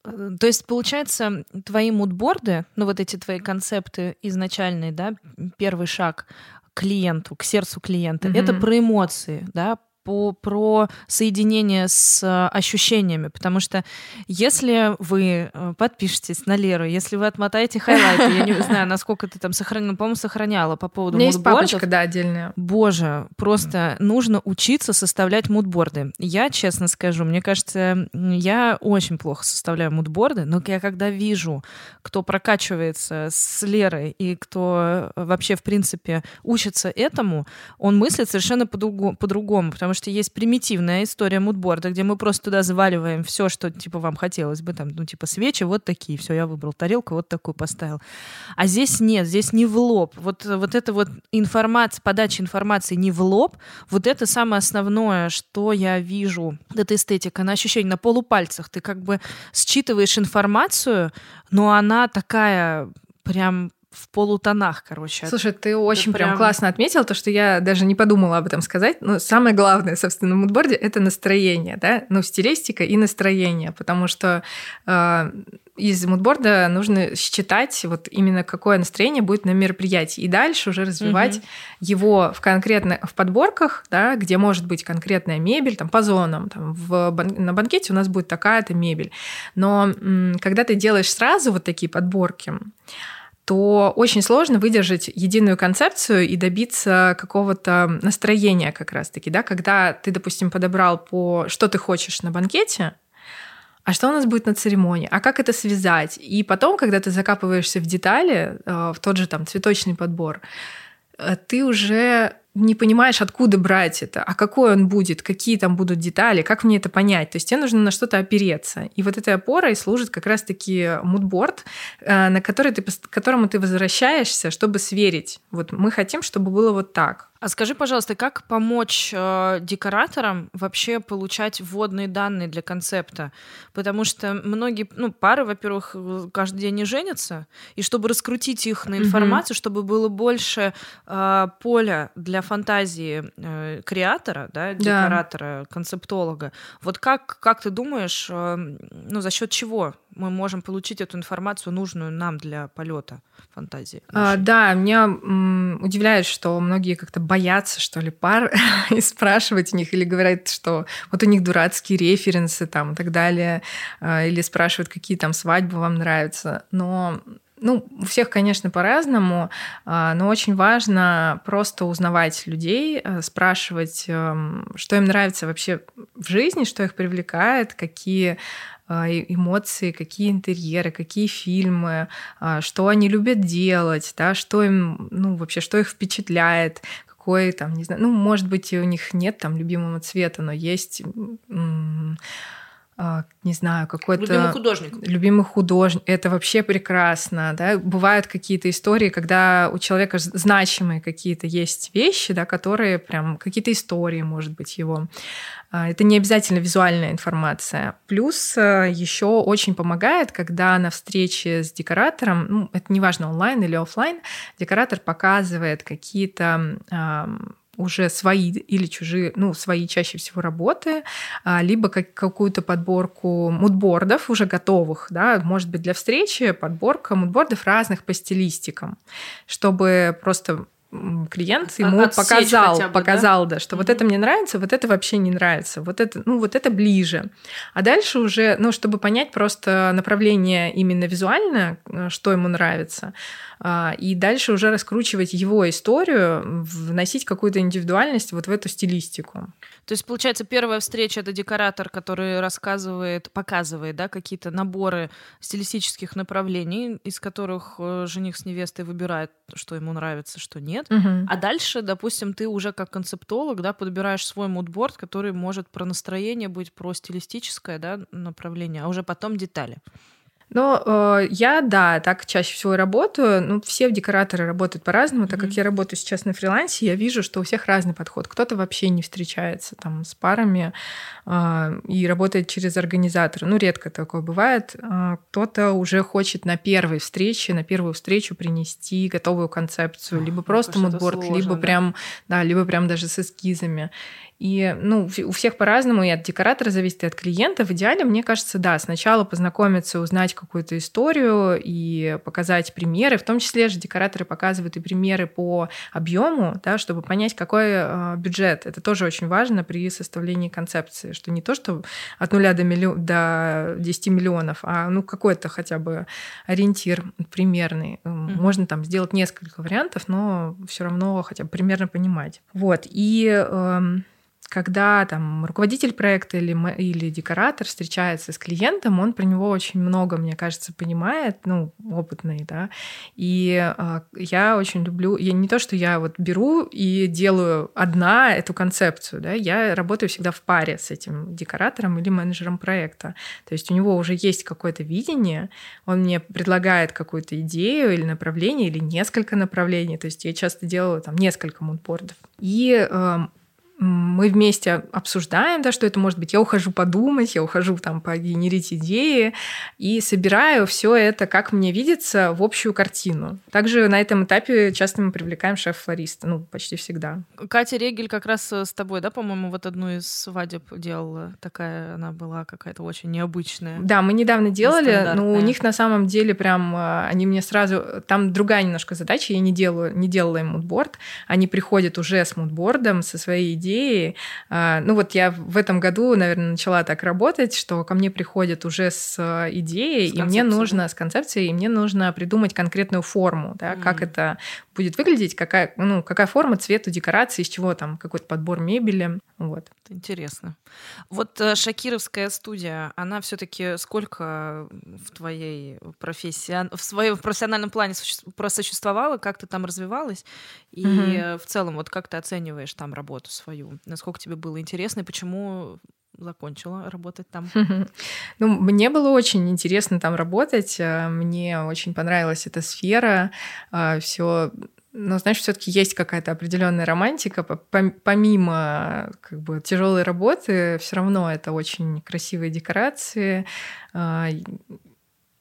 То есть, получается, твои мудборды, ну вот эти твои концепты изначальные, да, первый шаг клиенту, к сердцу клиента, mm-hmm. это про эмоции, да, по, про соединение с э, ощущениями, потому что если вы э, подпишетесь на Леру, если вы отмотаете [laughs] хайлайты, я не знаю, насколько ты там сохранила, по-моему, сохраняла по поводу У есть папочка, да, отдельная. Боже, просто нужно учиться составлять мудборды. Я, честно скажу, мне кажется, я очень плохо составляю мудборды, но я когда вижу, кто прокачивается с Лерой и кто э, вообще, в принципе, учится этому, он мыслит совершенно по-другому, потому потому что есть примитивная история мудборда, где мы просто туда заваливаем все, что типа вам хотелось бы, там, ну, типа свечи вот такие, все, я выбрал тарелку, вот такую поставил. А здесь нет, здесь не в лоб. Вот, вот это вот информация, подача информации не в лоб, вот это самое основное, что я вижу, эта эстетика, на ощущение на полупальцах. Ты как бы считываешь информацию, но она такая прям в полутонах, короче. Слушай, ты очень прям... прям классно отметил то, что я даже не подумала об этом сказать. Но самое главное, собственно, в мудборде — это настроение, да? Ну, стилистика и настроение, потому что э, из мудборда нужно считать вот именно какое настроение будет на мероприятии и дальше уже развивать угу. его в конкретно в подборках, да, где может быть конкретная мебель, там по зонам, там в на банкете у нас будет такая-то мебель, но когда ты делаешь сразу вот такие подборки, то очень сложно выдержать единую концепцию и добиться какого-то настроения как раз-таки, да, когда ты, допустим, подобрал по что ты хочешь на банкете, а что у нас будет на церемонии, а как это связать. И потом, когда ты закапываешься в детали, э, в тот же там цветочный подбор, э, ты уже не понимаешь, откуда брать это, а какой он будет, какие там будут детали, как мне это понять. То есть тебе нужно на что-то опереться. И вот этой опорой служит как раз-таки мудборд, э, на который ты, к которому ты возвращаешься, чтобы сверить. Вот мы хотим, чтобы было вот так. А скажи, пожалуйста, как помочь э, декораторам вообще получать вводные данные для концепта? Потому что многие, ну, пары, во-первых, каждый день не женятся, и чтобы раскрутить их на информацию, mm-hmm. чтобы было больше э, поля для фантазии э, креатора, да, декоратора, да. концептолога. Вот как, как ты думаешь, э, ну, за счет чего мы можем получить эту информацию нужную нам для полета фантазии? А, да, меня м, удивляет, что многие как-то боятся, что ли, пар [laughs] и спрашивать у них, или говорят, что вот у них дурацкие референсы там и так далее, а, или спрашивают, какие там свадьбы вам нравятся. Но ну, у всех, конечно, по-разному, а, но очень важно просто узнавать людей, а, спрашивать, эм, что им нравится вообще в жизни, что их привлекает, какие эмоции, какие интерьеры, какие фильмы, что они любят делать, да, что им, ну, вообще, что их впечатляет, какой там, не знаю, ну, может быть, у них нет там любимого цвета, но есть а, не знаю, какой-то... Любимый художник. Любимый художник. Это вообще прекрасно, да. Бывают какие-то истории, когда у человека значимые какие-то есть вещи, да, которые прям какие-то истории, может быть, его. А, это не обязательно визуальная информация. Плюс э, еще очень помогает, когда на встрече с декоратором, ну, это неважно онлайн или офлайн, декоратор показывает какие-то уже свои или чужие, ну, свои чаще всего работы, а, либо как, какую-то подборку мудбордов уже готовых, да, может быть, для встречи подборка мудбордов разных по стилистикам, чтобы просто клиент ему Отсечь показал, бы, показал, да, да что mm-hmm. вот это мне нравится, вот это вообще не нравится, вот это, ну вот это ближе. А дальше уже, ну чтобы понять просто направление именно визуально, э, что ему нравится, а, и дальше уже раскручивать его историю, вносить какую-то индивидуальность вот в эту стилистику. То есть, получается, первая встреча — это декоратор, который рассказывает, показывает да, какие-то наборы стилистических направлений, из которых э, жених с невестой выбирает, что ему нравится, что нет. Угу. А дальше, допустим, ты уже как концептолог да, подбираешь свой мудборд, который может про настроение быть, про стилистическое да, направление, а уже потом детали. Но э, я, да, так чаще всего работаю. Ну, все декораторы работают по-разному. Так mm-hmm. как я работаю сейчас на фрилансе, я вижу, что у всех разный подход. Кто-то вообще не встречается там с парами э, и работает через организатора. Ну, редко такое бывает. Э, кто-то уже хочет на первой встрече, на первую встречу принести готовую концепцию, либо просто мудборд, либо да? прям, да, либо прям даже с эскизами. И ну, у всех по-разному, и от декоратора зависит, и от клиента. В идеале, мне кажется, да, сначала познакомиться, узнать какую-то историю и показать примеры. В том числе же декораторы показывают и примеры по объему, да, чтобы понять, какой э, бюджет. Это тоже очень важно при составлении концепции, что не то, что от нуля до, миллион, до 10 миллионов, а ну какой-то хотя бы ориентир примерный. Mm-hmm. Можно там сделать несколько вариантов, но все равно хотя бы примерно понимать. Вот. И э, когда там руководитель проекта или, или декоратор встречается с клиентом, он про него очень много, мне кажется, понимает, ну, опытный, да. И э, я очень люблю, я не то, что я вот беру и делаю одна эту концепцию, да, я работаю всегда в паре с этим декоратором или менеджером проекта. То есть у него уже есть какое-то видение, он мне предлагает какую-то идею или направление, или несколько направлений. То есть я часто делаю там несколько мудбордов. И э, мы вместе обсуждаем, да, что это может быть. Я ухожу подумать, я ухожу там погенерить идеи и собираю все это, как мне видится, в общую картину. Также на этом этапе часто мы привлекаем шеф-флориста, ну, почти всегда. Катя Регель как раз э, с тобой, да, по-моему, вот одну из свадеб делала. Такая она была какая-то очень необычная. Да, мы недавно делали, но у них на самом деле прям, э, они мне сразу, там другая немножко задача, я не делаю, не делала им мудборд, они приходят уже с мудбордом, со своей идеей, идеи. А, ну вот я в этом году, наверное, начала так работать, что ко мне приходят уже с а, идеей, с и мне нужно с концепцией, и мне нужно придумать конкретную форму, да, mm. как это будет выглядеть, какая, ну, какая форма, цвет у декорации, из чего там какой-то подбор мебели. Вот. Интересно. Вот э, Шакировская студия, она все-таки сколько в твоей профессии, в своем профессиональном плане просуществовала, как ты там развивалась, и угу. в целом вот как ты оцениваешь там работу свою, насколько тебе было интересно и почему закончила работать там? [laughs] Ну, мне было очень интересно там работать. Э, мне очень понравилась эта сфера. Все но, знаешь, все-таки есть какая-то определенная романтика, помимо как бы тяжелой работы, все равно это очень красивые декорации. А,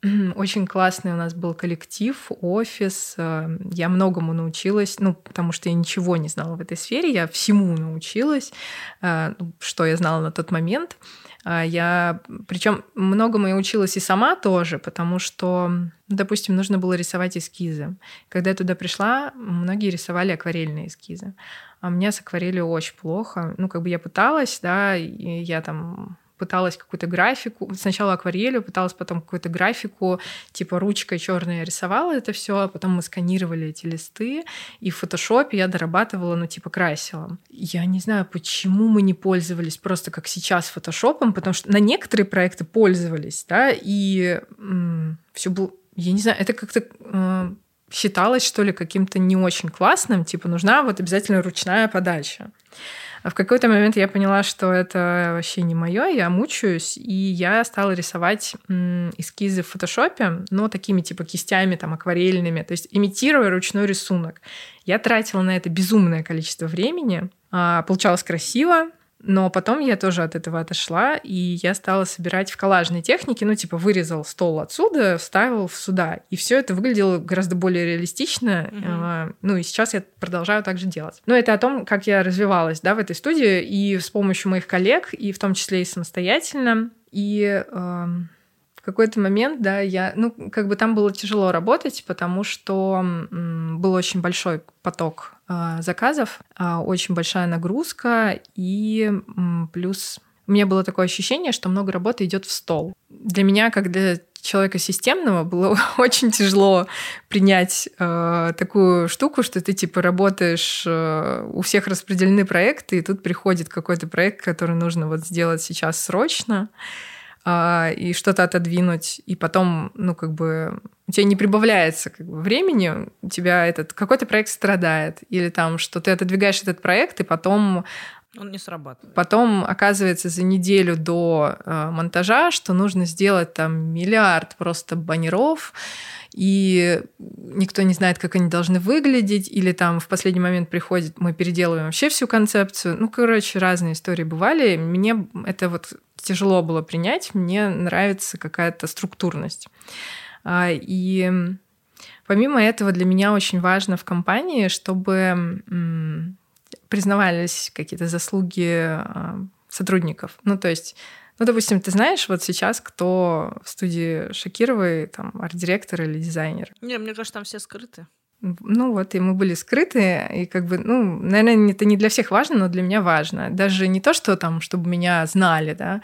[clears throat] очень классный у нас был коллектив, офис. А, я многому научилась, ну, потому что я ничего не знала в этой сфере, я всему научилась, а, ну, что я знала на тот момент. Я, причем многому я училась и сама тоже, потому что Допустим, нужно было рисовать эскизы. Когда я туда пришла, многие рисовали акварельные эскизы. А мне с акварелью очень плохо. Ну, как бы я пыталась, да, и я там пыталась какую-то графику, сначала акварелью, пыталась потом какую-то графику, типа ручкой черной рисовала это все, а потом мы сканировали эти листы, и в фотошопе я дорабатывала, ну, типа красила. Я не знаю, почему мы не пользовались просто как сейчас фотошопом, потому что на некоторые проекты пользовались, да, и все было я не знаю, это как-то э, считалось, что ли, каким-то не очень классным, типа нужна вот обязательно ручная подача. В какой-то момент я поняла, что это вообще не мое, я мучаюсь, и я стала рисовать эскизы в фотошопе, но такими типа кистями там акварельными, то есть имитируя ручной рисунок. Я тратила на это безумное количество времени, а, получалось красиво, но потом я тоже от этого отошла, и я стала собирать в коллажной технике, ну, типа, вырезал стол отсюда, вставил в сюда. И все это выглядело гораздо более реалистично. Mm-hmm. Ну, и сейчас я продолжаю так же делать. Но это о том, как я развивалась, да, в этой студии, и с помощью моих коллег, и в том числе и самостоятельно. И э, в какой-то момент, да, я, ну, как бы там было тяжело работать, потому что м, был очень большой поток заказов, э, очень большая нагрузка, и плюс у меня было такое ощущение, что много работы идет в стол. Для меня, как для человека системного, было [laughs] очень тяжело принять э, такую штуку, что ты типа работаешь, э, у всех распределены проекты, и тут приходит какой-то проект, который нужно вот сделать сейчас срочно а, и что-то отодвинуть, и потом, ну, как бы, у тебя не прибавляется как бы, времени, у тебя этот какой-то проект страдает, или там, что ты отодвигаешь этот проект, и потом он не срабатывает. Потом оказывается за неделю до э, монтажа, что нужно сделать там миллиард просто баннеров, и никто не знает, как они должны выглядеть, или там в последний момент приходит, мы переделываем вообще всю концепцию. Ну, короче, разные истории бывали. Мне это вот тяжело было принять, мне нравится какая-то структурность. А, и помимо этого для меня очень важно в компании, чтобы признавались какие-то заслуги а, сотрудников. Ну, то есть ну, допустим, ты знаешь вот сейчас, кто в студии Шакировой, там, арт-директор или дизайнер? Не, мне кажется, там все скрыты. Ну вот, и мы были скрыты, и как бы, ну, наверное, это не для всех важно, но для меня важно. Даже не то, что там, чтобы меня знали, да,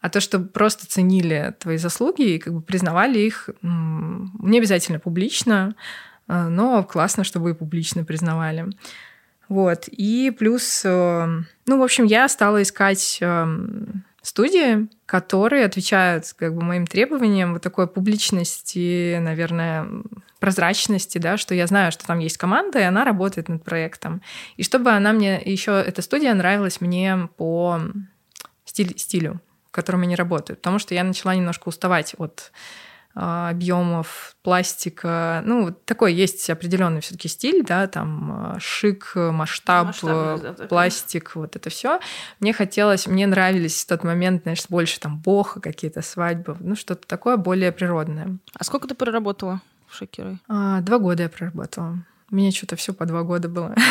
а то, чтобы просто ценили твои заслуги и как бы признавали их не обязательно публично, а, но классно, чтобы и публично признавали. Вот. И плюс, э, ну, в общем, я стала искать эм, студии, которые отвечают как бы моим требованиям вот такой публичности, наверное, прозрачности, да, что я знаю, что там есть команда, и она работает над проектом. И чтобы она мне еще, эта студия нравилась мне по стиль, стилю, в котором они работают. Потому что я начала немножко уставать от объемов пластика. Ну, такой есть определенный все-таки стиль, да, там а, шик, масштаб, масштаб да, пластик, вот это все. Мне хотелось, мне нравились в тот момент, знаешь, больше там бога, какие-то свадьбы, ну, что-то такое более природное. А сколько ты проработала в Шокирой? А, два года я проработала. У меня что-то все по два года было. [laughs]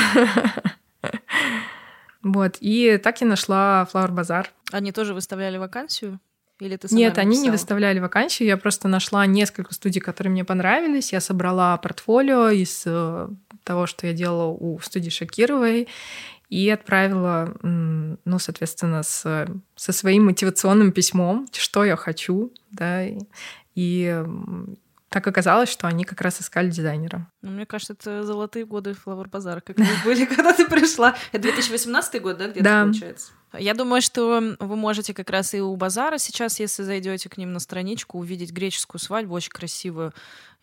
Вот, и так я нашла Flower Bazaar. Они тоже выставляли вакансию? Или ты Нет, они не выставляли вакансию. Я просто нашла несколько студий, которые мне понравились. Я собрала портфолио из э, того, что я делала у студии Шакировой, и отправила, ну, соответственно, с, со своим мотивационным письмом, что я хочу, да, и так оказалось, что они как раз искали дизайнера. Ну, мне кажется, это золотые годы Флавор Базара, как были, [laughs] когда ты пришла. Это 2018 год, да, где-то да. получается? Я думаю, что вы можете как раз и у базара сейчас, если зайдете к ним на страничку, увидеть греческую свадьбу очень красивую.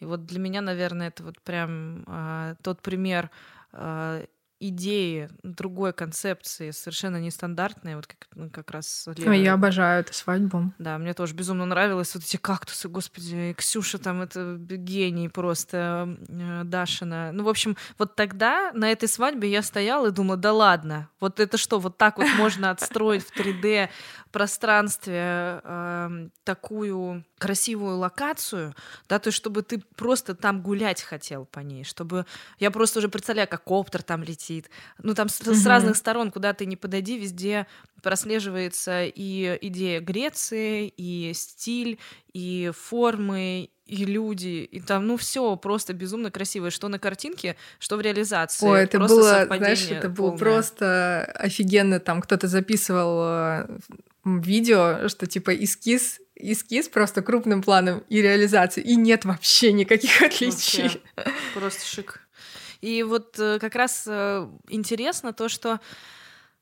И вот для меня, наверное, это вот прям э, тот пример э, идеи, другой концепции, совершенно нестандартные, вот как, ну, как раз Лера... Я обожаю эту свадьбу. Да, мне тоже безумно нравилось вот эти кактусы, господи, Ксюша там, это гений просто, э, Дашина. Ну, в общем, вот тогда на этой свадьбе я стояла и думала, да ладно, вот это что, вот так вот можно [laughs] отстроить в 3D пространстве э, такую красивую локацию, да, то есть чтобы ты просто там гулять хотел по ней, чтобы я просто уже представляю, как коптер там летит, ну там с, mm-hmm. с разных сторон, куда ты не подойди, везде прослеживается и идея Греции, и стиль, и формы, и люди, и там, ну, все просто безумно красивое, что на картинке, что в реализации. Ой, это просто было, знаешь, это было просто офигенно. Там кто-то записывал э, видео, что типа эскиз, эскиз просто крупным планом и реализацию, и нет вообще никаких отличий. Вообще, просто шик. И вот э, как раз э, интересно то, что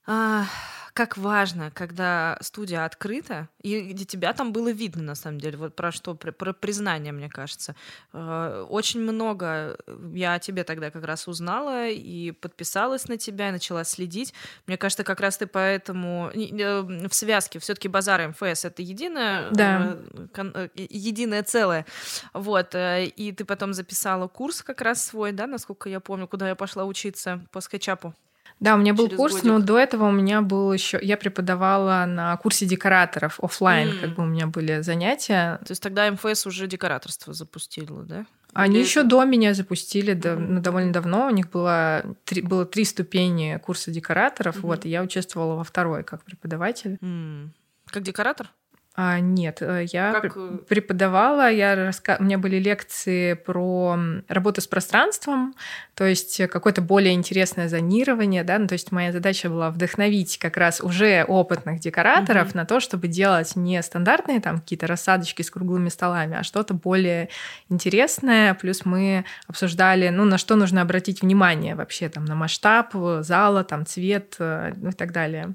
А, как важно, когда студия открыта, и где тебя там было видно, на самом деле, вот про что, про, про признание, мне кажется. Э, очень много я о тебе тогда как раз узнала и подписалась на тебя, и начала следить. Мне кажется, как раз ты поэтому э, в связке все-таки базар МФС это единое, да. э, единое целое. Вот. И ты потом записала курс как раз свой, да, насколько я помню, куда я пошла учиться по скетчапу. Да, у меня был курс, годик. но до этого у меня был еще. Я преподавала на курсе декораторов офлайн, mm. как бы у меня были занятия. То есть тогда МФС уже декораторство запустило, да? Они Или еще это... до меня запустили, да, ну, довольно давно. У них было три, было три ступени курса декораторов. Mm-hmm. Вот, и я участвовала во второй как преподаватель. Mm. Как декоратор? А, нет, э, я как... Э, преподавала, я раска... у меня были лекции про работу с пространством, то есть какое-то более интересное зонирование, да, ну, то есть моя задача была вдохновить как раз уже опытных декораторов угу. на то, чтобы делать не стандартные там какие-то рассадочки с круглыми столами, а что-то более интересное, плюс мы обсуждали, ну, на что нужно обратить внимание вообще, там, на масштаб зала, там, цвет, э, ну, и так далее.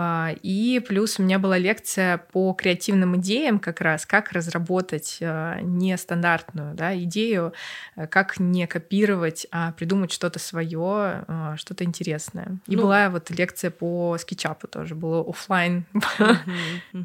А, и плюс у меня была лекция по креативным идеям как раз, как разработать а, нестандартную да, идею, э, как не копировать, а придумать что-то свое, а, что-то интересное. И ну, была вот лекция по скетчапу тоже, было офлайн. [laughs]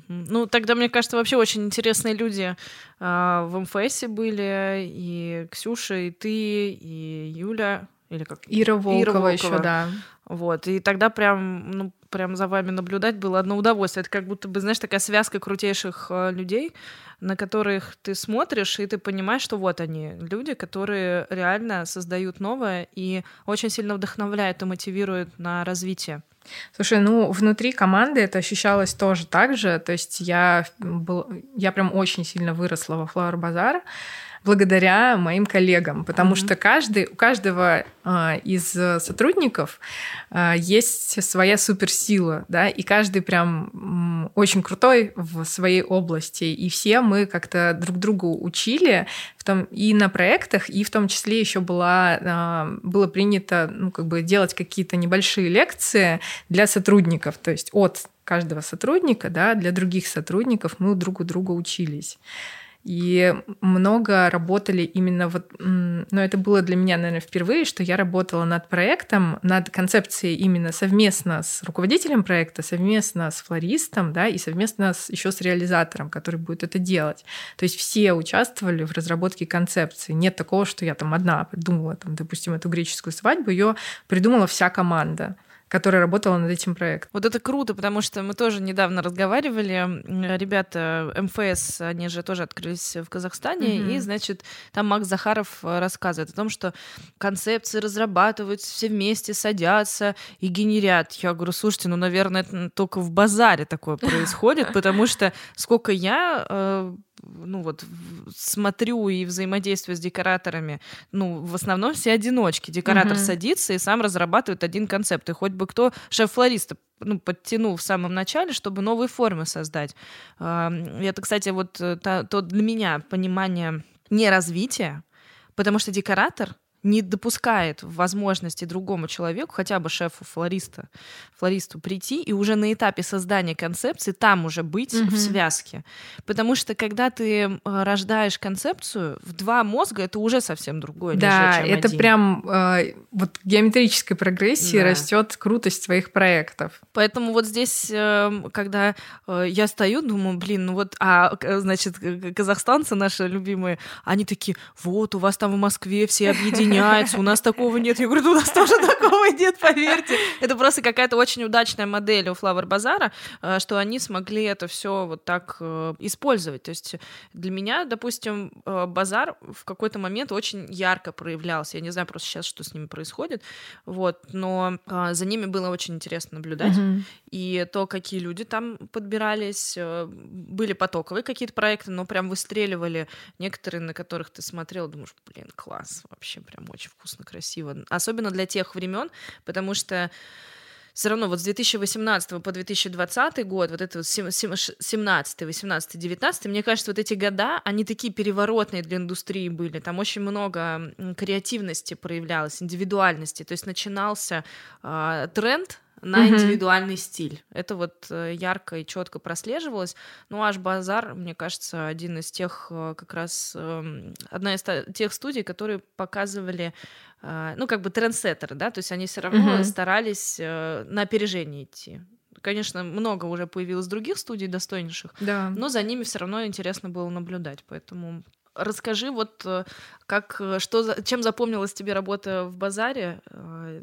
Ну, тогда, мне кажется, вообще очень интересные люди в МФСе были, и Ксюша, и ты, и Юля, или как? Ира Волкова, Ира Волкова. еще, да. Вот, и тогда прям, ну, прям за вами наблюдать было одно удовольствие. Это как будто бы, знаешь, такая связка крутейших э, людей, на которых ты смотришь, и ты понимаешь, что вот они, люди, которые реально создают новое и очень сильно вдохновляют и мотивируют на развитие. Слушай, ну внутри команды это ощущалось тоже так же. То есть я, был, я прям очень сильно выросла во Flower Bazaar благодаря моим коллегам, потому mm-hmm. что каждый, у каждого а, из сотрудников а, есть своя суперсила, да, и каждый прям очень крутой в своей области, и все мы как-то друг другу учили в том и на проектах, и в том числе еще была а, было принято, ну как бы делать какие-то небольшие лекции для сотрудников, то есть от каждого сотрудника, да, для других сотрудников мы друг у друга учились. И много работали именно вот... Но это было для меня, наверное, впервые, что я работала над проектом, над концепцией именно совместно с руководителем проекта, совместно с флористом, да, и совместно с, еще с реализатором, который будет это делать. То есть все участвовали в разработке концепции. Нет такого, что я там одна придумала, там, допустим, эту греческую свадьбу, ее придумала вся команда которая работала над этим проектом. Вот это круто, потому что мы тоже недавно разговаривали. Ребята МФС, они же тоже открылись в Казахстане, mm-hmm. и, значит, там Макс Захаров э, рассказывает о том, что концепции разрабатывают, все вместе садятся и генерят. Я говорю, слушайте, ну, наверное, это только в базаре такое [laughs] происходит, потому что сколько я э, ну вот смотрю и взаимодействую с декораторами, ну в основном все одиночки. Декоратор uh-huh. садится и сам разрабатывает один концепт. И хоть бы кто шеф-флориста ну, подтянул в самом начале, чтобы новые формы создать. Это, кстати, вот э, то, то для меня понимание не развития, потому что декоратор не допускает возможности другому человеку, хотя бы шефу флориста, флористу прийти и уже на этапе создания концепции там уже быть mm-hmm. в связке. Потому что когда ты э, рождаешь концепцию, в два мозга это уже совсем другое. Да, нежели, это один. прям э, вот геометрической прогрессии да. растет крутость твоих проектов. Поэтому вот здесь, э, когда э, я стою, думаю, блин, ну вот, а значит, казахстанцы наши любимые, они такие, вот, у вас там в Москве все объединены [laughs] меняется, у нас такого нет. Я говорю, у нас тоже такого нет, поверьте. Это просто какая-то очень удачная модель у Flower Базара, э, что они смогли это все вот так э, использовать. То есть для меня, допустим, э, базар в какой-то момент очень ярко проявлялся. Я не знаю просто сейчас, что с ними происходит, вот, но за ними было очень интересно наблюдать. Mm-hmm. И то, какие люди там подбирались, были потоковые какие-то проекты, но прям выстреливали некоторые, на которых ты смотрел, думаешь, блин, класс, вообще прям прям очень вкусно, красиво. Особенно для тех времен, потому что все равно вот с 2018 по 2020 год, вот это вот 17, 18, 19, мне кажется, вот эти года, они такие переворотные для индустрии были. Там очень много креативности проявлялось, индивидуальности. То есть начинался э, тренд на индивидуальный стиль. Это вот э, ярко и четко прослеживалось. Ну, аж базар, мне кажется, один из тех э, как раз эм, одна из тех студий, которые показывали э, ну, как бы трендсеттеры, да, то есть они все равно mm-hmm. старались на опережение идти. Конечно, много уже появилось других студий достойнейших, да. но за ними все равно интересно было наблюдать, поэтому Расскажи, вот э, как, э, что, чем запомнилась тебе работа в базаре? Э,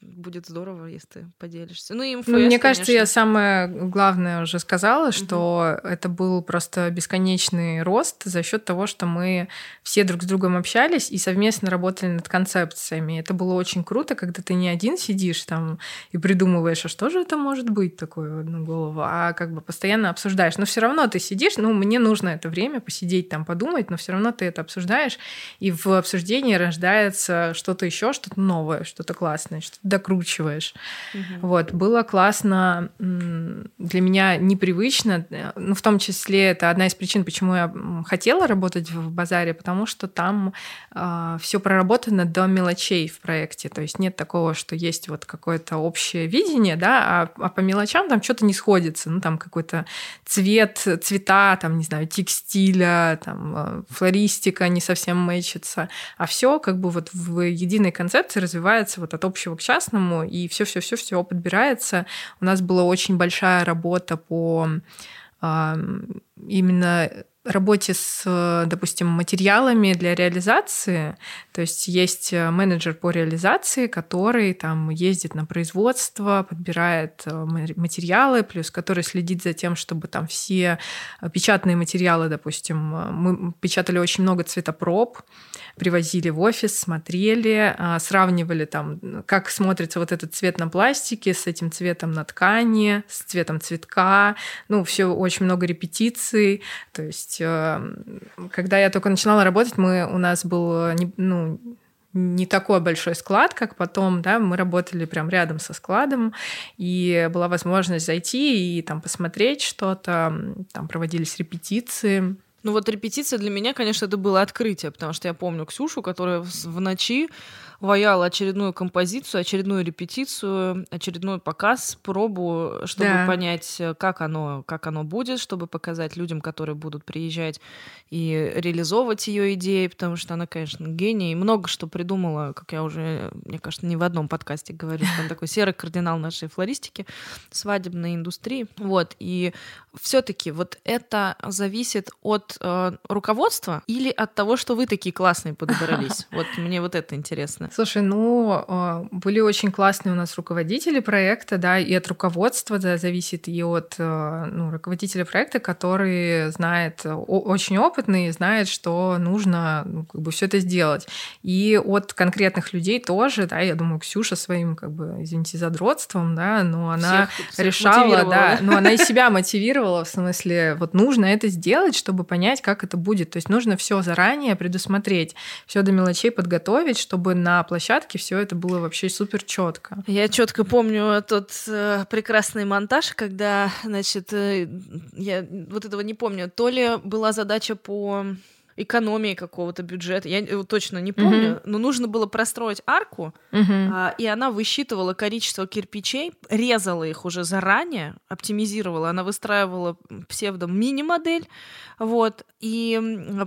будет здорово, если ты поделишься. Ну, и МФС, ну, мне конечно. кажется, я самое главное уже сказала, что угу. это был просто бесконечный рост за счет того, что мы все друг с другом общались и совместно работали над концепциями. Это было очень круто, когда ты не один сидишь там и придумываешь, а что же это может быть такое в одну голову, а как бы постоянно обсуждаешь. Но все равно ты сидишь, ну, мне нужно это время посидеть там, подумать, но все равно ты это обсуждаешь, и в обсуждении рождается что-то еще, что-то новое, что-то классное, что-то докручиваешь. Угу. Вот, было классно, для меня непривычно, ну, в том числе это одна из причин, почему я хотела работать в базаре, потому что там э, а, все проработано до мелочей в проекте, то есть нет такого, что есть вот какое-то общее видение, да, а, а по мелочам там что-то не сходится, ну, там какой-то цвет, цвета, там, не знаю, текстиля, там, а, флористика не совсем мэчится, а все как бы вот в единой концепции развивается вот от общего к частному, и все все все все подбирается. У нас была очень большая работа по именно работе с, допустим, материалами для реализации. То есть есть э, менеджер по реализации, который там ездит на производство, подбирает э, материалы, плюс который следит за тем, чтобы там все печатные материалы, допустим, мы печатали очень много цветопроб, привозили в офис, смотрели, а, сравнивали там, как смотрится вот этот цвет на пластике с этим цветом на ткани, с цветом цветка. Ну, все очень много репетиций. То есть, э, когда я только начинала работать, мы, у нас был ну, не такой большой склад, как потом, да, мы работали прям рядом со складом, и была возможность зайти и там посмотреть что-то, там проводились репетиции. Ну вот репетиция для меня, конечно, это было открытие, потому что я помню Ксюшу, которая в ночи ваяла очередную композицию, очередную репетицию, очередной показ, пробу, чтобы да. понять, как оно, как оно будет, чтобы показать людям, которые будут приезжать и реализовывать ее идеи, потому что она, конечно, гений. Много что придумала, как я уже, мне кажется, не в одном подкасте говорю, что он такой серый кардинал нашей флористики, свадебной индустрии. Вот, и все-таки вот это зависит от э, руководства или от того, что вы такие классные подобрались? [laughs] Вот мне вот это интересно. Слушай, ну, а, были очень классные у нас руководители проекта, да, и от руководства да, зависит, и от а, ну, руководителя проекта, который знает, очень опытный, знает, что нужно ну, как бы все это сделать. И от конкретных людей тоже, да, я думаю, Ксюша своим, как бы, извините, задротством, да, но она всех, решала, да, но она и себя мотивировала, в смысле, вот нужно это сделать, чтобы понять, как это будет. То есть нужно все заранее предусмотреть, все до мелочей подготовить, чтобы на площадке все это было вообще супер четко. Я четко помню тот э, прекрасный монтаж, когда, значит, э, я вот этого не помню, то ли была задача по экономии какого-то бюджета. Я э, точно не помню, uh-huh. но нужно было простроить арку, uh-huh. а, и она высчитывала количество кирпичей, резала их уже заранее, оптимизировала. Она выстраивала псевдо мини-модель, вот, и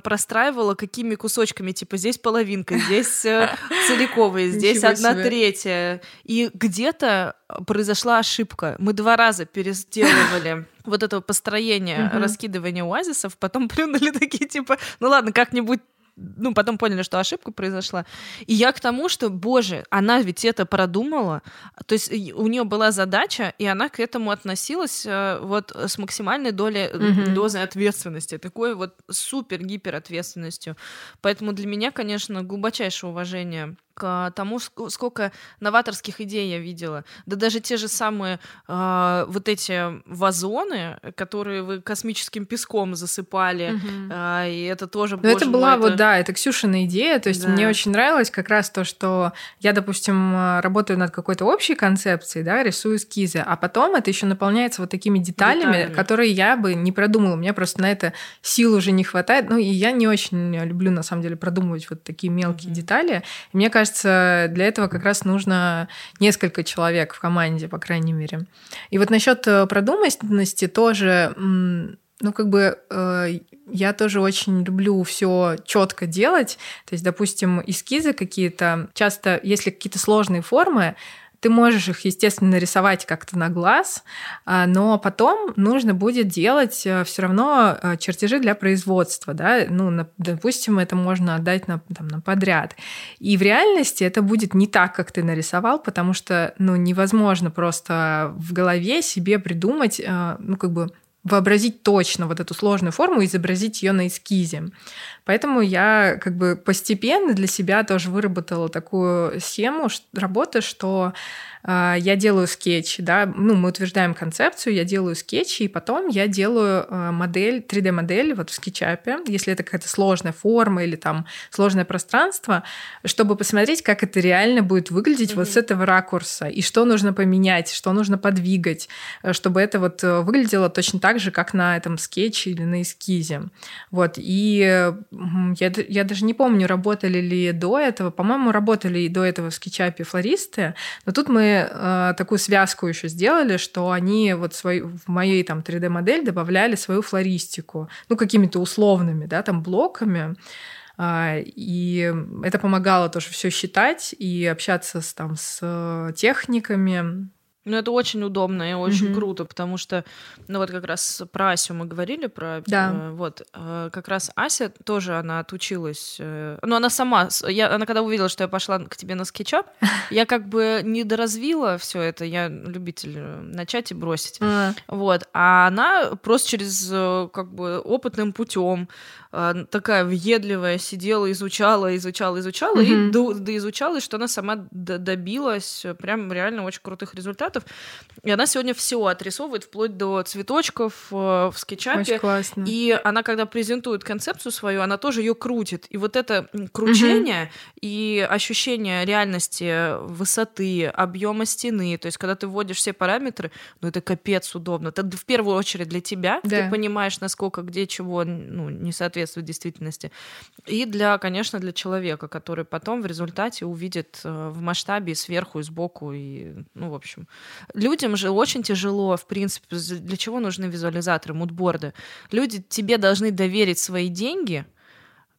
простраивала какими кусочками, типа здесь половинка, здесь э, [laughs] целиковые, здесь одна третья. И где-то произошла ошибка. Мы два раза переделывали вот этого построения, uh-huh. раскидывания оазисов, потом [laughs] плюнули такие, типа, ну ладно, как-нибудь ну, потом поняли, что ошибка произошла. И я к тому, что, боже, она ведь это продумала. То есть у нее была задача, и она к этому относилась э, вот с максимальной долей, mm-hmm. дозой ответственности, такой вот супер-гипер ответственностью. Поэтому для меня, конечно, глубочайшее уважение к тому, сколько новаторских идей я видела. Да даже те же самые э, вот эти вазоны, которые вы космическим песком засыпали, угу. э, и это тоже. Но это была это... вот да, это Ксюшина идея. То есть да. мне очень нравилось как раз то, что я, допустим, работаю над какой-то общей концепцией, да, рисую эскизы, а потом это еще наполняется вот такими деталями, деталями, которые я бы не продумала. У меня просто на это сил уже не хватает. Ну, и я не очень люблю, на самом деле, продумывать вот такие мелкие mm-hmm. детали. И мне кажется, для этого как раз нужно несколько человек в команде, по крайней мере. И вот насчет э, продуманности тоже ну, как бы э, я тоже очень люблю все четко делать. То есть, допустим, эскизы какие-то, часто, если какие-то сложные формы, ты можешь их, естественно, нарисовать как-то на глаз, а, но потом нужно будет делать э, все равно э, чертежи для производства, да, ну, допустим, это можно отдать на, там, на подряд. И в реальности это будет не так, как ты нарисовал, потому что, ну, невозможно просто в голове себе придумать, э, ну, как бы вообразить точно вот эту сложную форму и изобразить ее на эскизе. Поэтому я как бы постепенно для себя тоже выработала такую схему работы, что а, я делаю скетч, да, ну, мы утверждаем концепцию, я делаю скетчи, и потом я делаю а, модель, 3D-модель вот в скетчапе, если это какая-то сложная форма или там сложное пространство, чтобы посмотреть, как это реально будет выглядеть mm-hmm. вот с этого ракурса, и что нужно поменять, что нужно подвигать, э, чтобы это вот э, выглядело точно так же, как на этом скетче или на эскизе. Вот, и я, я даже не помню, работали ли до этого, по-моему, работали и до этого в скетчапе флористы, но тут мы э, такую связку еще сделали, что они вот свой, в моей там 3D-модель добавляли свою флористику, ну, какими-то условными, да, там блоками. Э, и это помогало тоже все считать и общаться с, там, с техниками. Ну, это очень удобно и очень mm-hmm. круто, потому что, ну, вот как раз про Асю мы говорили, про... Да. Э, вот, э, как раз Ася тоже, она отучилась... Э, ну, она сама... Я, она когда увидела, что я пошла к тебе на скетчап, [laughs] я как бы не доразвила все это, я любитель э, начать и бросить. Mm-hmm. Вот, а она просто через, э, как бы, опытным путем э, такая въедливая сидела, изучала, изучала, изучала, mm-hmm. и до, доизучалась, что она сама добилась прям реально очень крутых результатов. И она сегодня все отрисовывает, вплоть до цветочков э, в скетчапе. Очень классно. И она, когда презентует концепцию свою, она тоже ее крутит. И вот это кручение угу. и ощущение реальности высоты, объема стены, то есть когда ты вводишь все параметры, ну это капец удобно. Это в первую очередь для тебя, да. ты понимаешь, насколько где чего ну, не соответствует действительности. И для, конечно, для человека, который потом в результате увидит э, в масштабе сверху, и сбоку, и, ну, в общем, Людям же очень тяжело, в принципе, для чего нужны визуализаторы, мудборды? Люди тебе должны доверить свои деньги,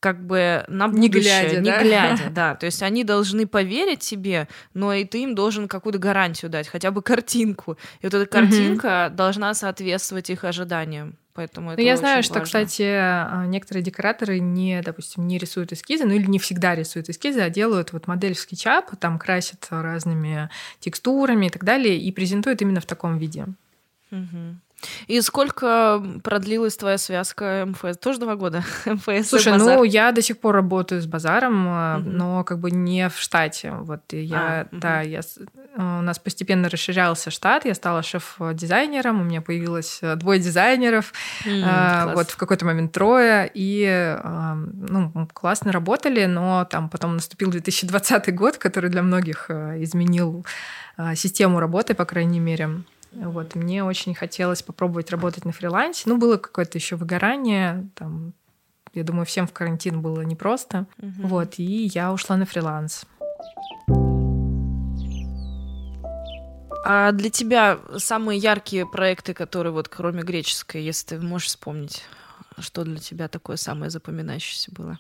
как бы на будущее, не глядя, не да? глядя, да. [laughs] То есть они должны поверить тебе, но и ты им должен какую-то гарантию дать, хотя бы картинку. И вот эта картинка угу. должна соответствовать их ожиданиям. Поэтому это ну, я знаю, важно. что, кстати, а, некоторые декораторы не, допустим, не рисуют эскизы, ну или не всегда рисуют эскизы, а делают вот модель в скетчап, там красят разными текстурами и так далее, и презентуют именно в таком виде. Угу. И сколько продлилась твоя связка МФС? Тоже два года [laughs] МФС Слушай, ну я до сих пор работаю с базаром, mm-hmm. но как бы не в штате. Вот я, а, да, mm-hmm. я, у нас постепенно расширялся штат, я стала шеф-дизайнером, у меня появилось э, двое дизайнеров, mm, вот в какой-то момент трое, и ну, классно работали, но там потом наступил 2020 год, который для многих э, изменил систему работы, по крайней мере. Вот, мне очень хотелось попробовать работать на фрилансе. Ну, было какое-то еще выгорание, там, я думаю, всем в карантин было непросто. Угу. Вот, и я ушла на фриланс. А для тебя самые яркие проекты, которые вот кроме греческой, если ты можешь вспомнить, что для тебя такое самое запоминающееся было?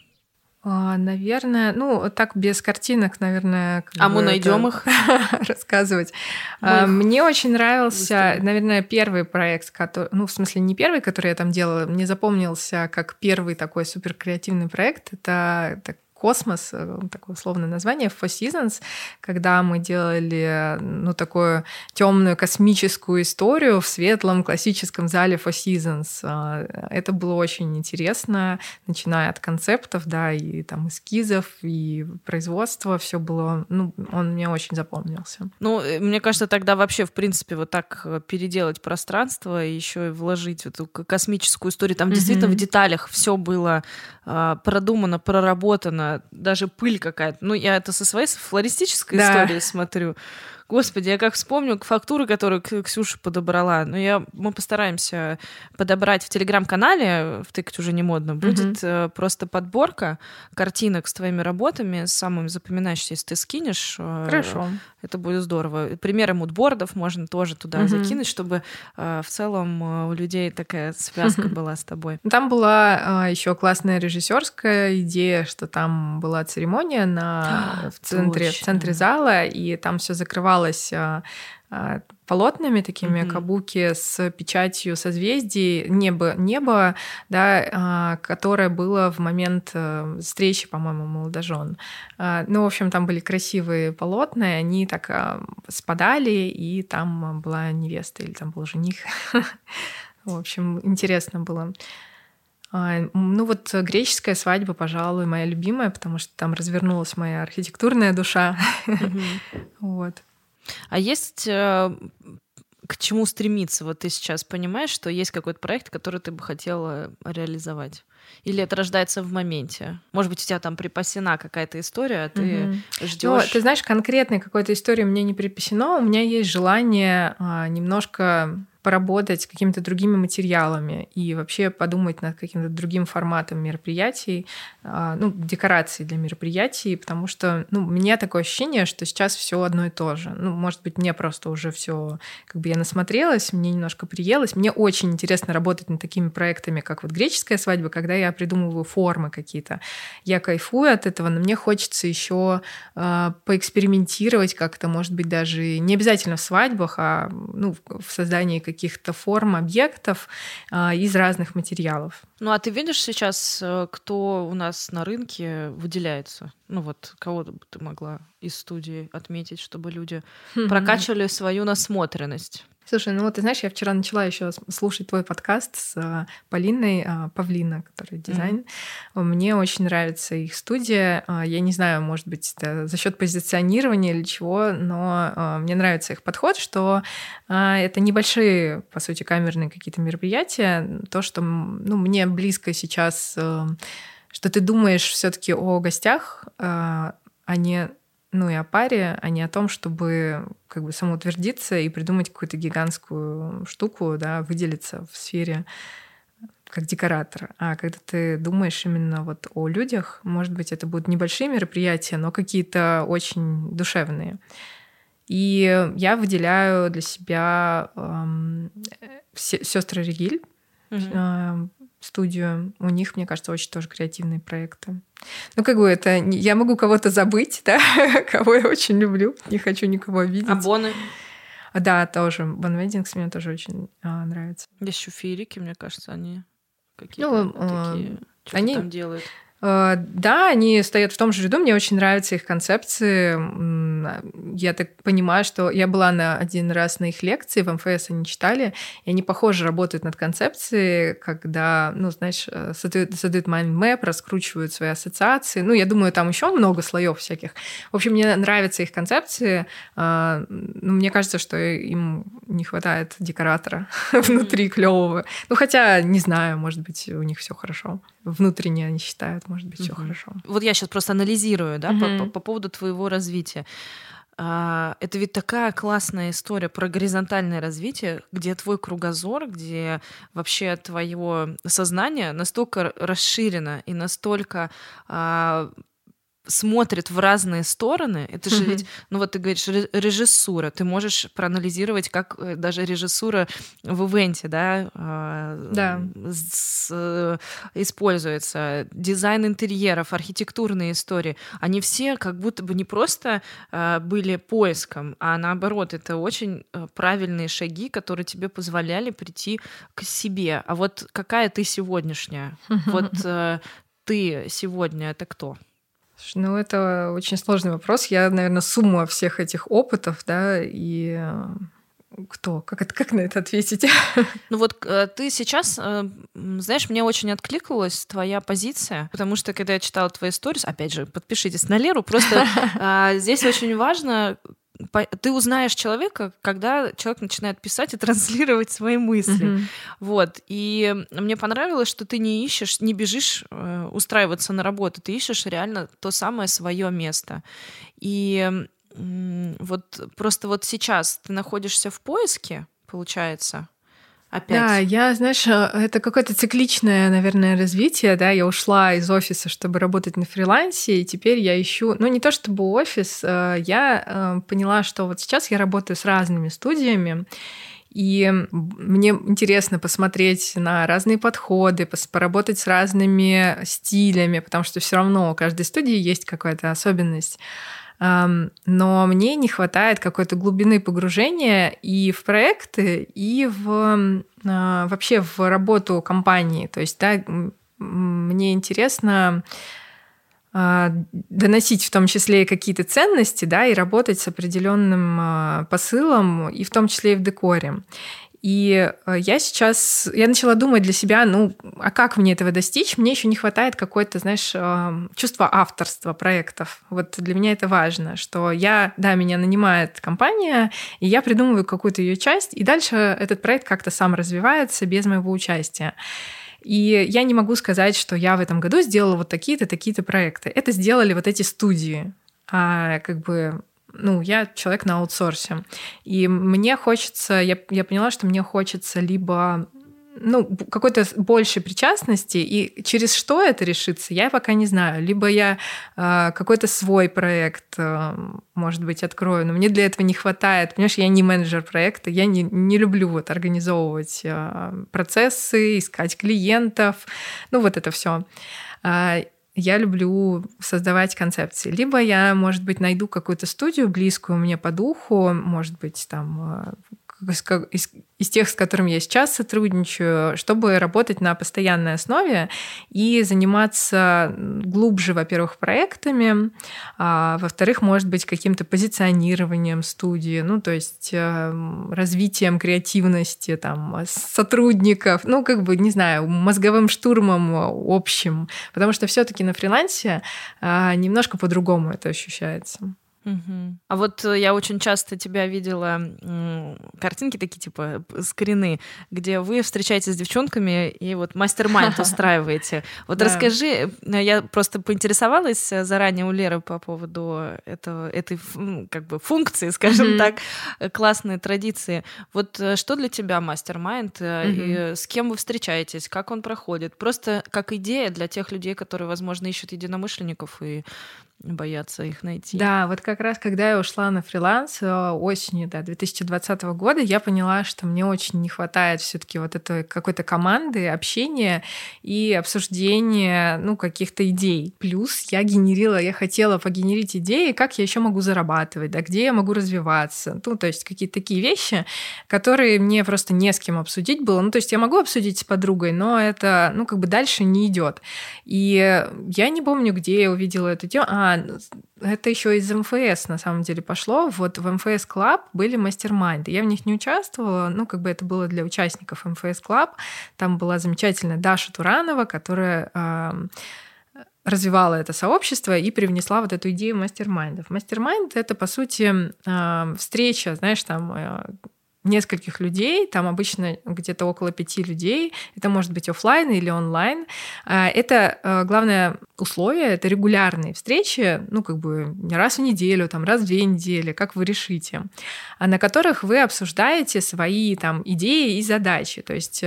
А, наверное, ну, так без картинок, наверное. А мы найдем их [laughs] рассказывать. Мы Мне очень нравился, выставим. наверное, первый проект, который, ну, в смысле, не первый, который я там делала, мне запомнился как первый такой супер креативный проект. Это, это космос, э, такое условное название, Four Seasons, когда мы делали ну, такую темную космическую историю в светлом классическом зале Four Seasons. А, это было очень интересно, начиная от концептов, да, и там эскизов, и производства, все было, ну, он мне очень запомнился. Ну, э, мне кажется, тогда вообще, в принципе, вот так э, переделать пространство и еще и вложить эту космическую историю, там mm-hmm. действительно в деталях все было а, продумано, проработано, даже пыль какая-то. Ну, я это со своей флористической да. истории смотрю. Господи, я как вспомню фактуры, которые Ксюша подобрала. Ну, я, мы постараемся подобрать в телеграм-канале, в «Тыкать уже не модно», будет mm-hmm. просто подборка картинок с твоими работами, с самыми запоминающимися, если ты скинешь. Э, Хорошо. Это будет здорово. Примеры мудбордов можно тоже туда mm-hmm. закинуть, чтобы э, в целом у людей такая связка mm-hmm. [laughs] была с тобой. Там была еще классная режиссерская идея, что там была церемония на, [gasps] в, центре, в центре зала, и там все закрывалось покрывалась а, а, полотнами такими mm-hmm. кабуки с печатью созвездий небо небо да а, которое было в момент э, встречи по-моему молодожен ну в общем там были красивые полотна и они так спадали и там была невеста или там был жених [laughs] в общем интересно было ну вот греческая свадьба, пожалуй, моя любимая, потому что там развернулась моя архитектурная душа. Mm-hmm. [laughs] вот. А есть э, к чему стремиться? Вот ты сейчас понимаешь, что есть какой-то проект, который ты бы хотела реализовать? Или это рождается в моменте? Может быть, у тебя там припасена какая-то история, а ты угу. ждешь. Ну, ты знаешь, конкретной какой-то истории мне не припасено. У меня есть желание а, немножко поработать какими-то другими материалами и вообще подумать над каким-то другим форматом мероприятий, а, ну, декорации для мероприятий, потому что, ну, у меня такое ощущение, что сейчас все одно и то же. Ну, может быть, мне просто уже все, как бы я насмотрелась, мне немножко приелось. Мне очень интересно работать над такими проектами, как вот греческая свадьба, когда я придумываю формы какие-то. Я кайфую от этого, но мне хочется еще э, поэкспериментировать как-то, может быть, даже не обязательно в свадьбах, а ну, в создании каких каких-то форм, объектов а, из разных материалов. Ну а ты видишь сейчас, э, кто у нас на рынке выделяется? Ну вот кого бы ты могла из студии отметить, чтобы люди прокачивали свою насмотренность? Слушай, ну вот ты знаешь, я вчера начала еще слушать твой подкаст с а, Полиной а, Павлина, которая дизайн. Mm-hmm. Мне очень нравится их студия. А, я не знаю, может быть, это за счет позиционирования или чего, но мне нравится их подход, что это небольшие, по сути, камерные какие-то мероприятия. То, что ну, мне близко сейчас, что ты думаешь все-таки о гостях, а не ну и о паре, а не о том, чтобы как бы самоутвердиться и придумать какую-то гигантскую штуку, да, выделиться в сфере как декоратор. А когда ты думаешь именно вот о людях, может быть, это будут небольшие мероприятия, но какие-то очень душевные. И я выделяю для себя эм, сестры Региль, mm-hmm студию. У них, мне кажется, очень тоже креативные проекты. Ну, как бы это... Я могу кого-то забыть, [laughs] да, кого я очень люблю. Не хочу никого обидеть. А Боны? А, да, тоже. Бон Веддингс мне тоже очень а, нравится. Есть еще феерики, мне кажется, они какие-то ну, такие... Что они там делают? Э, да, они стоят в том же ряду, мне очень нравятся их концепции. Я так понимаю, что я была на один раз на их лекции, в МФС они читали, и они, похоже, работают над концепцией, когда, ну, знаешь, э, создают, создают mind map, раскручивают свои ассоциации. Ну, я думаю, там еще много слоев всяких. В общем, мне нравятся их концепции. Э, ну, мне кажется, что им не хватает декоратора [laughs] внутри клевого. Ну, хотя, не знаю, может быть, у них все хорошо. Внутренне они считают, может быть, все хорошо. Вот я сейчас просто анализирую, да, по, по, по поводу твоего развития. А, это ведь такая классная история про горизонтальное развитие, где твой кругозор, где вообще твое сознание настолько расширено и настолько а, смотрит в разные стороны. Это же mm-hmm. ведь, ну вот ты говоришь, режиссура. Ты можешь проанализировать, как э, даже режиссура в ивенте, да, а, да. С, э, используется. Дизайн интерьеров, архитектурные истории. Они все как будто бы не просто а, были поиском, а наоборот, это очень э, правильные шаги, которые тебе позволяли прийти к себе. А вот какая ты сегодняшняя? [laughs] Вот ты сегодня это кто? Ну, это очень сложный вопрос. Я, наверное, сумма всех этих опытов, да, и э, кто? Как, это, как на это ответить? [laughs] Ну вот э, ты сейчас, э, знаешь, мне очень откликнулась твоя позиция, потому что когда я читала твои истории, опять же, подпишитесь на Леру, просто [laughs] а, здесь очень важно, ты узнаешь человека, когда человек начинает писать и [laughs] транслировать свои мысли. Mm-hmm. Вот. И мне понравилось, что ты не ищешь, не бежишь э, устраиваться на работу, ты ищешь реально то самое свое место. И вот просто вот сейчас ты находишься в поиске, получается, опять. Да, я, знаешь, э, это какое-то цикличное, наверное, развитие, да, я ушла из офиса, чтобы работать на фрилансе, и теперь я ищу, ну, не то чтобы офис, э, я э, поняла, что вот сейчас я работаю с разными студиями, и мне интересно посмотреть на разные подходы, поработать с разными стилями, потому что все равно у каждой студии есть какая-то особенность но мне не хватает какой-то глубины погружения и в проекты, и в а, вообще в работу компании. То есть, да, мне интересно а, доносить в том числе и какие-то ценности, да, и работать с определенным а, посылом, и в том числе и в декоре. И э, я сейчас, я начала думать для себя, ну, а как мне этого достичь? Мне еще не хватает какой-то, знаешь, эм, чувства авторства проектов. Вот для меня это важно, что я, да, меня нанимает компания, и я придумываю какую-то ее часть, и дальше этот проект как-то сам развивается без моего участия. И я не могу сказать, что я в этом году сделала вот такие-то, такие-то проекты. Это сделали вот эти студии. А как бы ну, я человек на аутсорсе. И мне хочется, я, я поняла, что мне хочется либо ну, какой-то большей причастности, и через что это решится, я пока не знаю. Либо я э, какой-то свой проект, э, может быть, открою, но мне для этого не хватает. Понимаешь, я не менеджер проекта, я не, не люблю вот организовывать э, процессы, искать клиентов, ну, вот это все я люблю создавать концепции. Либо я, может быть, найду какую-то студию близкую мне по духу, может быть, там э, из, из тех, с которыми я сейчас сотрудничаю, чтобы работать на постоянной основе и заниматься глубже, во-первых, проектами, а, во-вторых, может быть, каким-то позиционированием студии, ну, то есть э, развитием креативности там, сотрудников, ну, как бы, не знаю, мозговым штурмом общим, потому что все таки на фрилансе а, немножко по-другому это ощущается. Угу. А вот э, я очень часто тебя видела картинки такие типа скрины, где вы встречаетесь с девчонками и вот мастер-майнд [laughs] устраиваете. Вот расскажи, э, я просто поинтересовалась э, заранее у Леры по поводу этого, этой как бы функции, [laughs] скажем так, классной традиции. Вот что для тебя мастер-майнд и с кем вы встречаетесь, как он проходит? Просто как идея для тех людей, которые, возможно, ищут единомышленников и боятся их найти. Да, вот как раз когда я ушла на фриланс э, осенью да, 2020 года, я поняла, что мне очень не хватает все таки вот этой какой-то команды, общения и обсуждения ну, каких-то идей. Плюс я генерила, я хотела погенерить идеи, как я еще могу зарабатывать, да, где я могу развиваться. Ну, то есть какие-то такие вещи, которые мне просто не с кем обсудить было. Ну, то есть я могу обсудить с подругой, но это, ну, как бы дальше не идет. И я не помню, где я увидела это дело. А, это еще из МФС на самом деле пошло. Вот в МФС Club были mastermind ы. Я в них не участвовала, ну, как бы это было для участников МФС Club. Там была замечательная Даша Туранова, которая э, развивала это сообщество и привнесла вот эту идею mastermind ов. Mastermind — это, по сути, э, встреча, знаешь, там э, нескольких людей, там обычно где-то около пяти людей, это может быть офлайн или онлайн. А, это а, главное условие, это регулярные встречи, ну как бы не раз в неделю, там раз в две недели, как вы решите, а на которых вы обсуждаете свои там идеи и задачи. То есть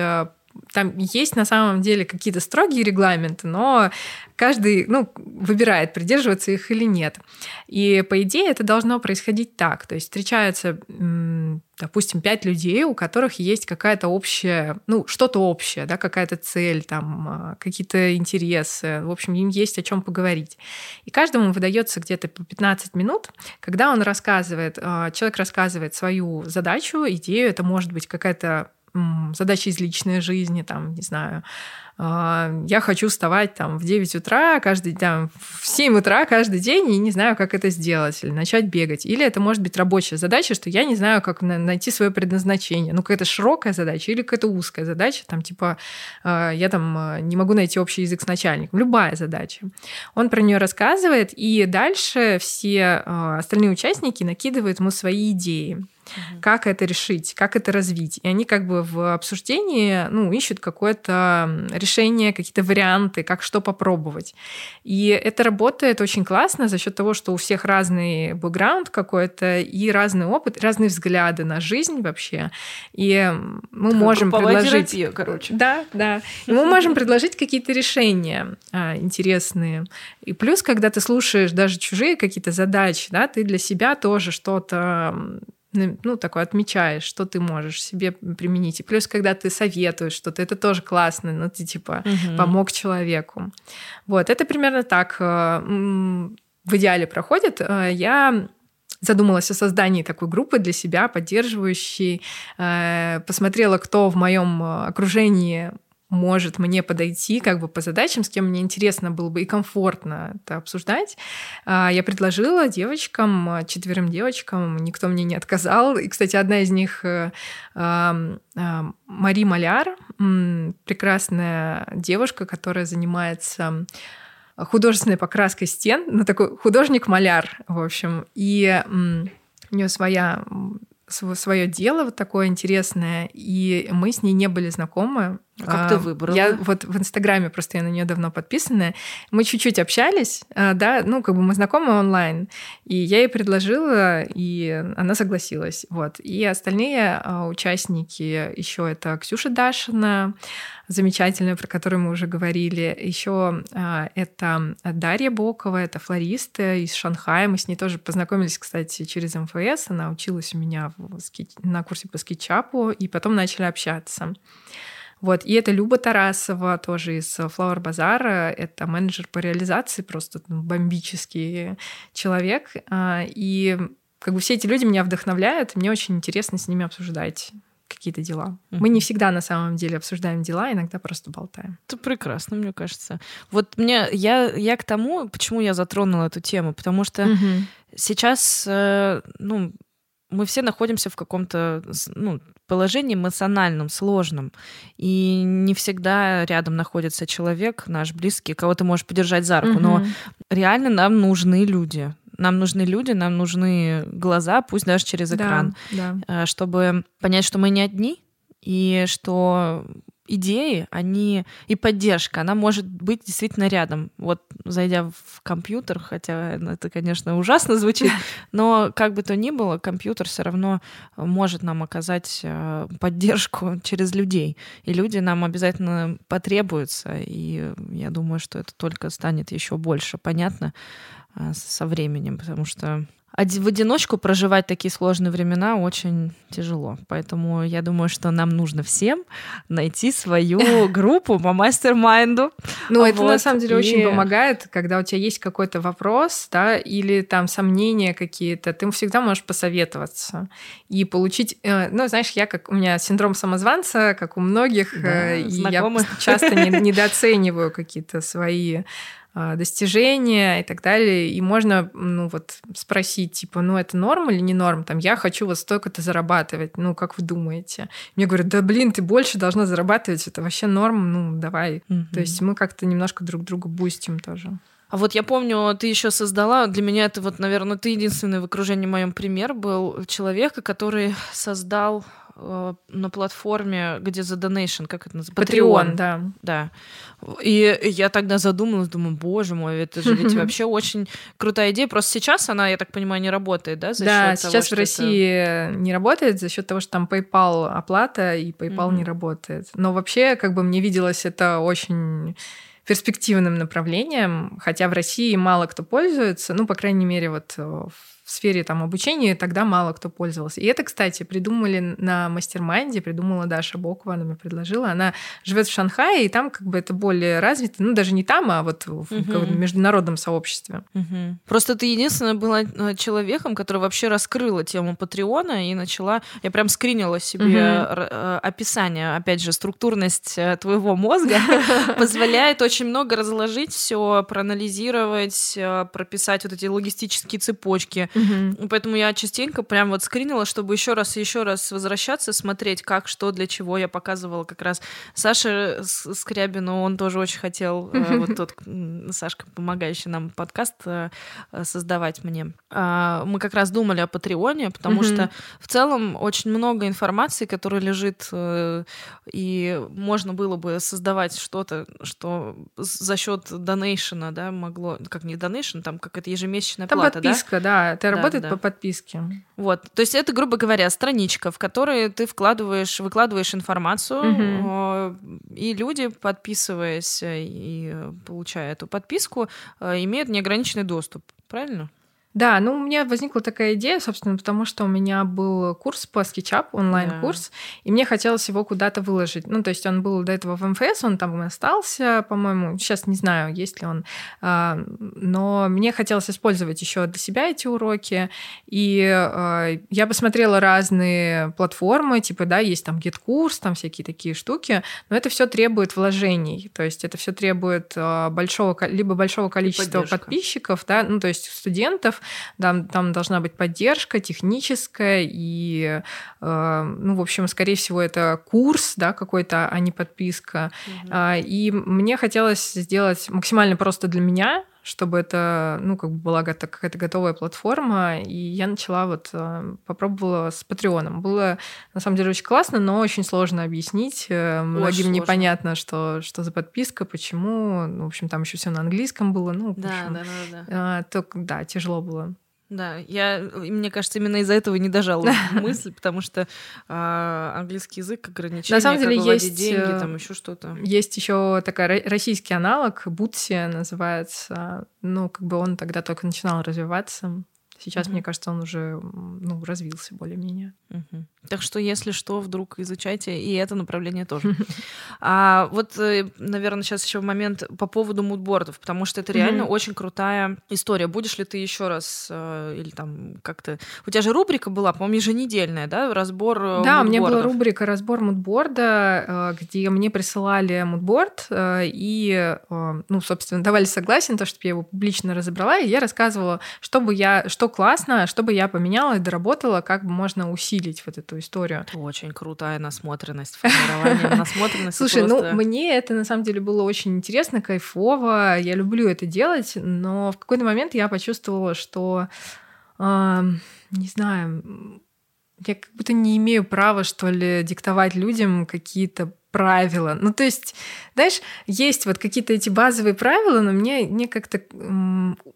там есть на самом деле какие-то строгие регламенты, но каждый ну, выбирает, придерживаться их или нет. И по идее это должно происходить так. То есть встречаются, допустим, пять людей, у которых есть какая-то общая, ну, что-то общее, да, какая-то цель, там, а, какие-то интересы. В общем, им есть о чем поговорить. И каждому выдается где-то по 15 минут, когда он рассказывает, а, человек рассказывает свою задачу, идею, это может быть какая-то задачи из личной жизни, там, не знаю, я хочу вставать там в 9 утра каждый там в 7 утра каждый день и не знаю, как это сделать, или начать бегать. Или это может быть рабочая задача, что я не знаю, как найти свое предназначение. Ну, какая-то широкая задача или какая-то узкая задача, там типа э, я там э, не могу найти общий язык с начальником. Любая задача. Он про нее рассказывает, и дальше все остальные участники накидывают ему свои идеи угу. как это решить, как это развить. И они как бы в обсуждении ну, ищут какое-то решение, какие-то варианты, как что попробовать. И это работает очень классно за счет того, что у всех разный бэкграунд какой-то и разный опыт, разные взгляды на жизнь вообще. И мы это можем предложить... Терапия, короче. Да, да. И мы можем [laughs] предложить какие-то решения а, интересные. И плюс, когда ты слушаешь даже чужие какие-то задачи, да, ты для себя тоже что-то ну, такое отмечаешь, что ты можешь себе применить. И плюс, когда ты советуешь что-то, это тоже классно, но ну, ты типа угу. помог человеку. Вот, это примерно так э, в идеале проходит. Э, я задумалась о создании такой группы для себя, поддерживающей, э, посмотрела, кто в моем окружении может мне подойти как бы по задачам, с кем мне интересно было бы и комфортно это обсуждать. А, я предложила девочкам, четверым девочкам, никто мне не отказал. И, кстати, одна из них э, Мари Маляр, прекрасная девушка, которая занимается художественной покраской стен, ну такой художник-маляр, в общем, и у нее своя свое дело вот такое интересное, и мы с ней не были знакомы. А как ты а, выбрала? Я вот в Инстаграме просто я на нее давно подписана. Мы чуть-чуть общались, а, да, ну как бы мы знакомы онлайн, и я ей предложила, и она согласилась, вот. И остальные участники еще это Ксюша Дашина, замечательная, про которую мы уже говорили. Еще это Дарья Бокова, это флорист из Шанхая. Мы с ней тоже познакомились, кстати, через МФС. Она училась у меня на курсе по скетчапу, и потом начали общаться. Вот. И это Люба Тарасова, тоже из Flower Базара. Это менеджер по реализации, просто ну, бомбический человек. А, и как бы все эти люди меня вдохновляют, и мне очень интересно с ними обсуждать какие-то дела. Mm-hmm. Мы не всегда на самом деле обсуждаем дела, иногда просто болтаем. Это прекрасно, мне кажется. Вот мне я я к тому, почему я затронула эту тему, потому что mm-hmm. сейчас, э, ну, мы все находимся в каком-то ну, положении эмоциональном, сложном. И не всегда рядом находится человек, наш близкий, кого ты можешь подержать за руку. Угу. Но реально нам нужны люди. Нам нужны люди, нам нужны глаза, пусть даже через экран, да, да. Э, чтобы понять, что мы не одни, и что идеи, они и поддержка, она может быть действительно рядом. Вот зайдя в компьютер, хотя это, конечно, ужасно звучит, [laughs] но как бы то ни было, компьютер все равно может нам оказать э, поддержку через людей. И люди нам обязательно потребуются. И я думаю, что это только станет еще больше понятно э, со временем, потому что в одиночку проживать такие сложные времена очень тяжело. Поэтому я думаю, что нам нужно всем найти свою [laughs] группу по мастер-майнду. Ну, это на самом деле очень помогает, когда у тебя есть какой-то вопрос, да, или там сомнения какие-то, ты всегда можешь посоветоваться и получить... Э, ну, знаешь, я как... У меня синдром самозванца, как у многих, э, и я часто [laughs] недооцениваю какие-то свои достижения и так далее. И можно ну, вот, спросить, типа, ну это норм или не норм? Там, я хочу вот столько-то зарабатывать. Ну, как вы думаете? Мне говорят, да блин, ты больше должна зарабатывать, это вообще норм, ну давай. Mm-hmm. То есть мы как-то немножко друг друга бустим тоже. А вот я помню, ты еще создала, для меня это вот, наверное, ты единственный в окружении моем пример был человека, который создал Э, на платформе, где за donation, как это называется? Patreon, да. Да. И я тогда задумалась, думаю, боже мой, это же ведь [laughs] вообще очень крутая идея. Просто сейчас она, я так понимаю, не работает, да? За да, счет сейчас того, в России это... не работает за счет того, что там PayPal оплата и PayPal mm-hmm. не работает. Но вообще, как бы мне виделось это очень перспективным направлением, хотя в России мало кто пользуется, ну, по крайней мере, вот в в сфере там обучения тогда мало кто пользовался. И это, кстати, придумали на mastermind е, придумала Даша Бокова, она мне предложила. Она живет в Шанхае, и там как бы это более развито, ну даже не там, а вот в угу. международном сообществе. Угу. Просто ты единственная была э, человеком, который вообще раскрыла тему Патреона и начала, я прям скринила себе угу. описание, опять же, структурность э, твоего мозга [laughs] позволяет очень много разложить все, проанализировать, прописать вот эти логистические цепочки. Угу. Поэтому я частенько прям вот скринила, чтобы еще раз и еще раз возвращаться, смотреть, как, что, для чего. Я показывала как раз Саше Скрябину, он тоже очень хотел, э, вот тот Сашка, помогающий нам подкаст э, создавать мне. А, мы как раз думали о Патреоне, потому что в целом очень много информации, которая лежит, э, и можно было бы создавать что-то, что за счет донейшена, да, могло, как не донейшн, там как это ежемесячная там плата, подписка, да, да, работает да. по подписке. Вот, то есть это, грубо говоря, страничка, в которой ты вкладываешь, выкладываешь информацию, угу. и люди, подписываясь и получая эту подписку, э, имеют неограниченный доступ, правильно? Да, ну у меня возникла такая идея, собственно, потому что у меня был курс по SketchUp, онлайн-курс, да. и мне хотелось его куда-то выложить. Ну, то есть он был до этого в МФС, он там остался, по-моему, сейчас не знаю, есть ли он, а, но мне хотелось использовать еще для себя эти уроки, и а, я посмотрела разные платформы, типа, да, есть там GitKurs, там всякие такие штуки, но это все требует вложений, то есть это все требует а, большого, либо большого количества подписчиков, да, ну, то есть студентов, там, там должна быть поддержка техническая, и, э, ну, в общем, скорее всего, это курс, да, какой-то, а не подписка. Угу. И мне хотелось сделать максимально просто для меня, чтобы это, ну, как бы была какая-то готовая платформа, и я начала вот, э, попробовала с Патреоном. Было, на самом деле, очень классно, но очень сложно объяснить. Э, очень Многим сложно. непонятно, что, что за подписка, почему. Ну, в общем, там еще все на английском было. Ну, да, общем, да, да, да. А, то, да, тяжело было. Да, я, мне кажется, именно из-за этого не дожала [laughs] мысль, потому что э, английский язык ограничение, На самом деле есть деньги, э, там еще что-то. Есть еще такой российский аналог, Бутси называется. Ну, как бы он тогда только начинал развиваться. Сейчас, mm-hmm. мне кажется, он уже ну, развился более-менее. Mm-hmm. Так что, если что, вдруг изучайте и это направление тоже. [laughs] А вот, э, наверное, сейчас еще момент по поводу мудбордов, потому что это реально mm-hmm. очень крутая история. Будешь ли ты еще раз э, или там как-то... У тебя же рубрика была, по-моему, еженедельная, да, разбор э, Да, у меня была рубрика «Разбор мудборда», где мне присылали мудборд и, ну, собственно, давали согласие на то, чтобы я его публично разобрала, и я рассказывала, что бы я, что классно, что бы я поменяла и доработала, как бы можно усилить вот эту историю. Очень крутая насмотренность, формирование [laughs] насмотренности. Слушай, ну мне это на самом деле было очень интересно, кайфово, я люблю это делать, но в какой-то момент я почувствовала, что, не знаю, я как будто не имею права, что ли, диктовать людям какие-то правила. Ну, то есть, знаешь, есть вот какие-то эти базовые правила, но мне, мне как-то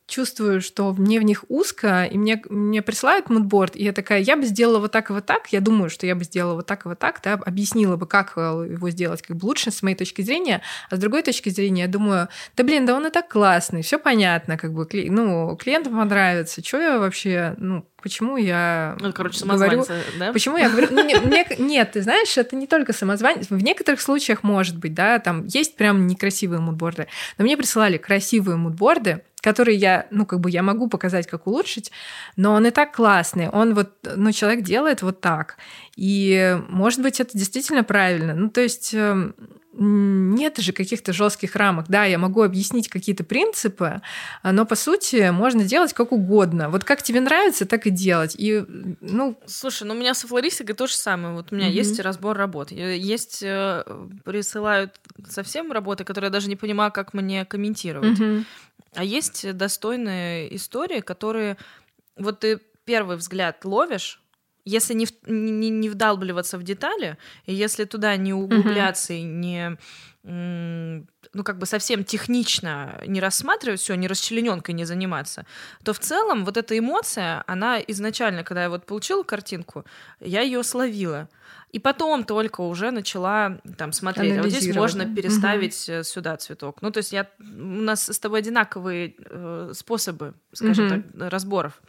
чувствую, что мне в них узко, и мне, мне присылают мудборд, и я такая, я бы сделала вот так и вот так, я думаю, что я бы сделала вот так и вот так, да, объяснила бы, как э, его сделать как бы лучше с моей точки зрения, а с другой точки зрения я думаю, да блин, да он и так классный, все понятно, как бы, ну, клиентам понравится, что я вообще, ну, почему я ну, короче, говорю, да? почему я говорю, ну, не, нет, ты знаешь, это не только самозванец, в некоторых случаях может быть, да, там есть прям некрасивые мудборды, но мне присылали красивые мудборды, которые я, ну, как бы я могу показать, как улучшить, но он и так классный, он вот, ну, человек делает вот так, и, может быть, это действительно правильно, ну, то есть эм, нет же каких-то жестких рамок. Да, я могу объяснить какие-то принципы, но по сути можно делать как угодно. Вот как тебе нравится, так и делать. И, ну... Слушай, ну у меня со флористикой то же самое. Вот у меня mm-hmm. есть разбор работ. Есть э, присылают совсем работы, которые я даже не понимаю, как мне комментировать. Mm-hmm. А есть достойные истории, которые вот ты первый взгляд ловишь, если не, не, не вдалбливаться в детали, и если туда не углубляться mm-hmm. и не ну, как бы совсем технично не рассматривать все, не расчлененкой не заниматься, то в целом вот эта эмоция, она изначально, когда я вот получила картинку, я ее словила. И потом только уже начала там смотреть, а вот здесь можно переставить угу. сюда цветок. Ну, то есть я, у нас с тобой одинаковые э, способы, скажем угу. так, разборов.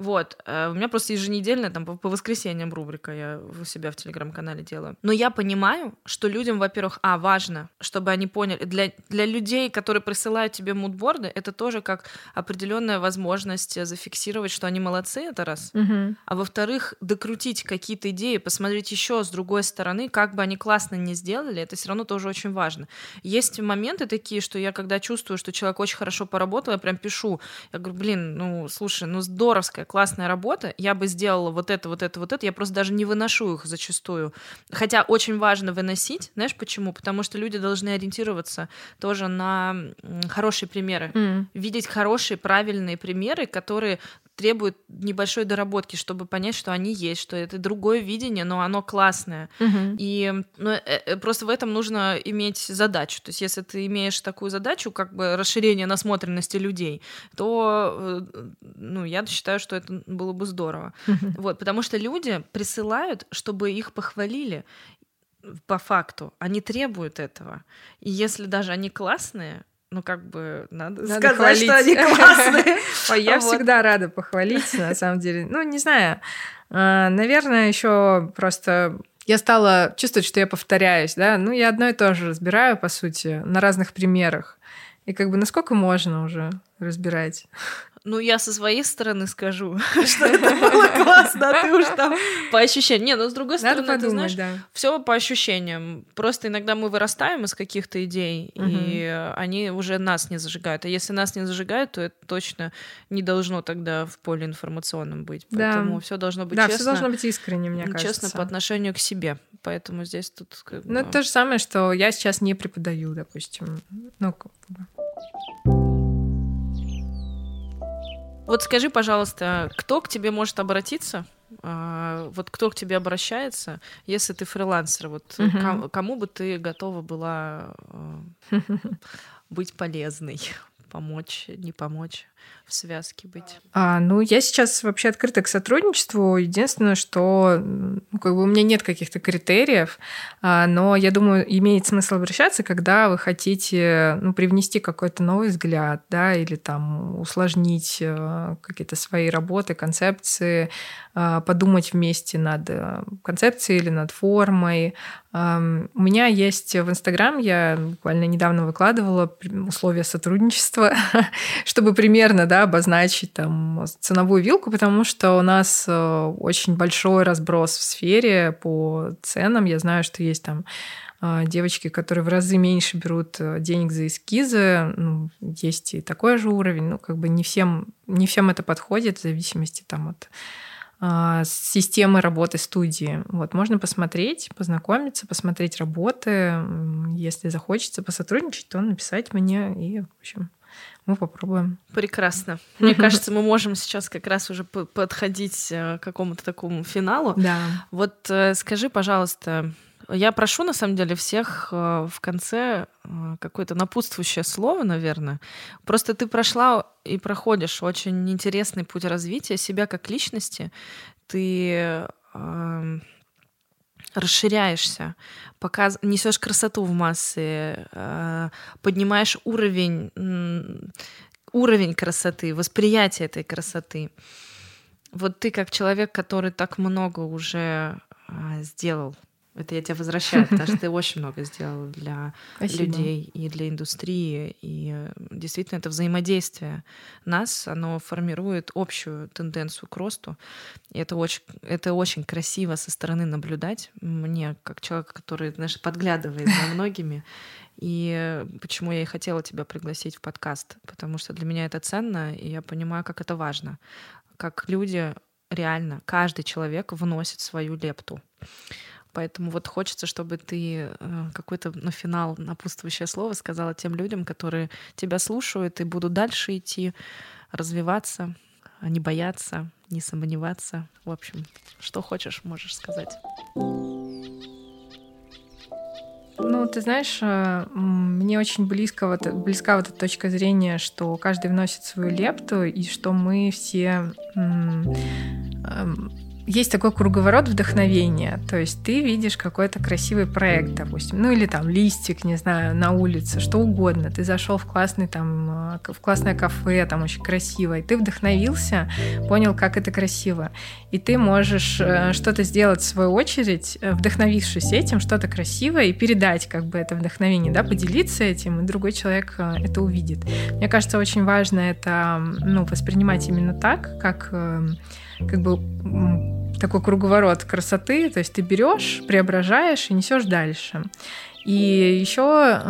Вот. Э, у меня просто еженедельно, там, по, по воскресеньям рубрика я у себя в Телеграм-канале делаю. Но я понимаю, что людям, во-первых, а, важно, чтобы они поняли, для, для людей, которые присылают тебе мудборды, это тоже как определенная возможность зафиксировать, что они молодцы, это раз. Угу. А во-вторых, докрутить какие-то идеи, посмотреть еще с другой стороны, как бы они классно не сделали, это все равно тоже очень важно. Есть моменты такие, что я когда чувствую, что человек очень хорошо поработал, я прям пишу. Я говорю, блин, ну слушай, ну здоровская, классная работа, я бы сделала вот это, вот это, вот это. Я просто даже не выношу их зачастую. Хотя очень важно выносить. Знаешь почему? Потому что люди должны ориентироваться тоже на хорошие примеры. Mm. Видеть хорошие, правильные примеры, которые требует небольшой доработки, чтобы понять, что они есть, что это другое видение, но оно классное. Угу. И ну, э, э, просто в этом нужно иметь задачу. То есть, если ты имеешь такую задачу, как бы расширение насмотренности людей, то э, ну, я считаю, что это было бы здорово. Вот, потому что люди присылают, чтобы их похвалили по факту. Они требуют этого. И если даже они классные, ну, как бы, надо, надо сказать, хвалить. что они классные. [laughs] Ой, я всегда рада похвалить, на самом деле. Ну, не знаю. А, наверное, еще просто я стала чувствовать, что я повторяюсь, да. Ну, я одно и то же разбираю, по сути, на разных примерах. И как бы насколько можно уже разбирать? Ну, я со своей стороны скажу, [laughs] что это было классно, а ты уж там по ощущениям. Не, ну, с другой стороны, подумать, ты знаешь, да. все по ощущениям. Просто иногда мы вырастаем из каких-то идей, Мгм. и они уже нас не зажигают. А если нас не зажигают, то это точно не должно тогда в поле информационном быть. Да. Поэтому все должно быть Да, честно. все должно быть искренне, мне кажется. честно по отношению к себе. Поэтому здесь тут как Ну, бы- это то же самое, что я сейчас не преподаю, допустим. Ну, как бы. Вот скажи, пожалуйста, кто к тебе может обратиться? А, Вот кто к тебе обращается, если ты фрилансер? Вот Мгм. ком- кому бы ты готова была э, быть полезной, [laughs] помочь, не помочь, в связке быть? А, ну, я сейчас вообще открыта к сотрудничеству. Единственное, что как бы у меня нет каких-то критериев, а, но я думаю, имеет смысл обращаться, когда вы хотите ну, привнести какой-то новый взгляд, да, или там усложнить э, какие-то свои работы, концепции, а, подумать вместе над э, концепцией или над формой. У меня есть в Инстаграм, я буквально недавно выкладывала условия сотрудничества, [laughs] чтобы примерно да, обозначить там ценовую вилку, потому что у нас э, очень большой разброс в сфере по ценам. Я знаю, что есть там э, девочки, которые в разы меньше берут э, денег за эскизы. Ну, есть и такой же уровень. Ну, как бы не всем, не всем это подходит в зависимости там от системы работы студии. Вот, можно посмотреть, познакомиться, посмотреть работы. Если захочется посотрудничать, то написать мне, и, в общем, мы попробуем. Прекрасно. Мне кажется, мы можем сейчас как раз уже по- подходить э, к какому-то такому финалу. Да. Вот э, скажи, пожалуйста, я прошу на самом деле всех э, в конце какое-то напутствующее слово, наверное. Просто ты прошла и проходишь очень интересный путь развития себя как личности. Ты расширяешься, показ... несешь красоту в массы, э, поднимаешь уровень, уровень красоты, восприятие этой красоты. Вот ты как человек, который так много уже э, сделал, это я тебя возвращаю, потому что [laughs] ты очень много сделал для Спасибо. людей и для индустрии. И э, действительно это взаимодействие нас, оно формирует общую тенденцию к росту. И это очень, это очень красиво со стороны наблюдать. Мне, как человек, который, знаешь, подглядывает за [laughs] многими. И э, почему я и хотела тебя пригласить в подкаст, потому что для меня это ценно, и я понимаю, как это важно. Как люди реально, каждый человек вносит свою лепту. Поэтому вот хочется, чтобы ты э, какое-то на финал напутствующее слово сказала тем людям, которые тебя слушают и будут дальше идти, развиваться, а не бояться, не сомневаться. В общем, что хочешь, можешь сказать. Ну, ты знаешь, э, мне очень близко вот, близка вот эта точка зрения, что каждый вносит свою лепту, и что мы все эм, есть такой круговорот вдохновения. То есть ты видишь какой-то красивый проект, допустим, ну или там листик, не знаю, на улице, что угодно. Ты зашел в классный там, э, в классное кафе, там очень красиво, и ты вдохновился, понял, как это красиво. И ты можешь э, что-то сделать в свою очередь, э, вдохновившись этим, что-то красивое, и передать как бы это вдохновение, да, поделиться этим, и другой человек это увидит. Мне кажется, очень важно это ну, воспринимать именно так, как как бы такой круговорот красоты, то есть ты берешь, преображаешь и несешь дальше. И еще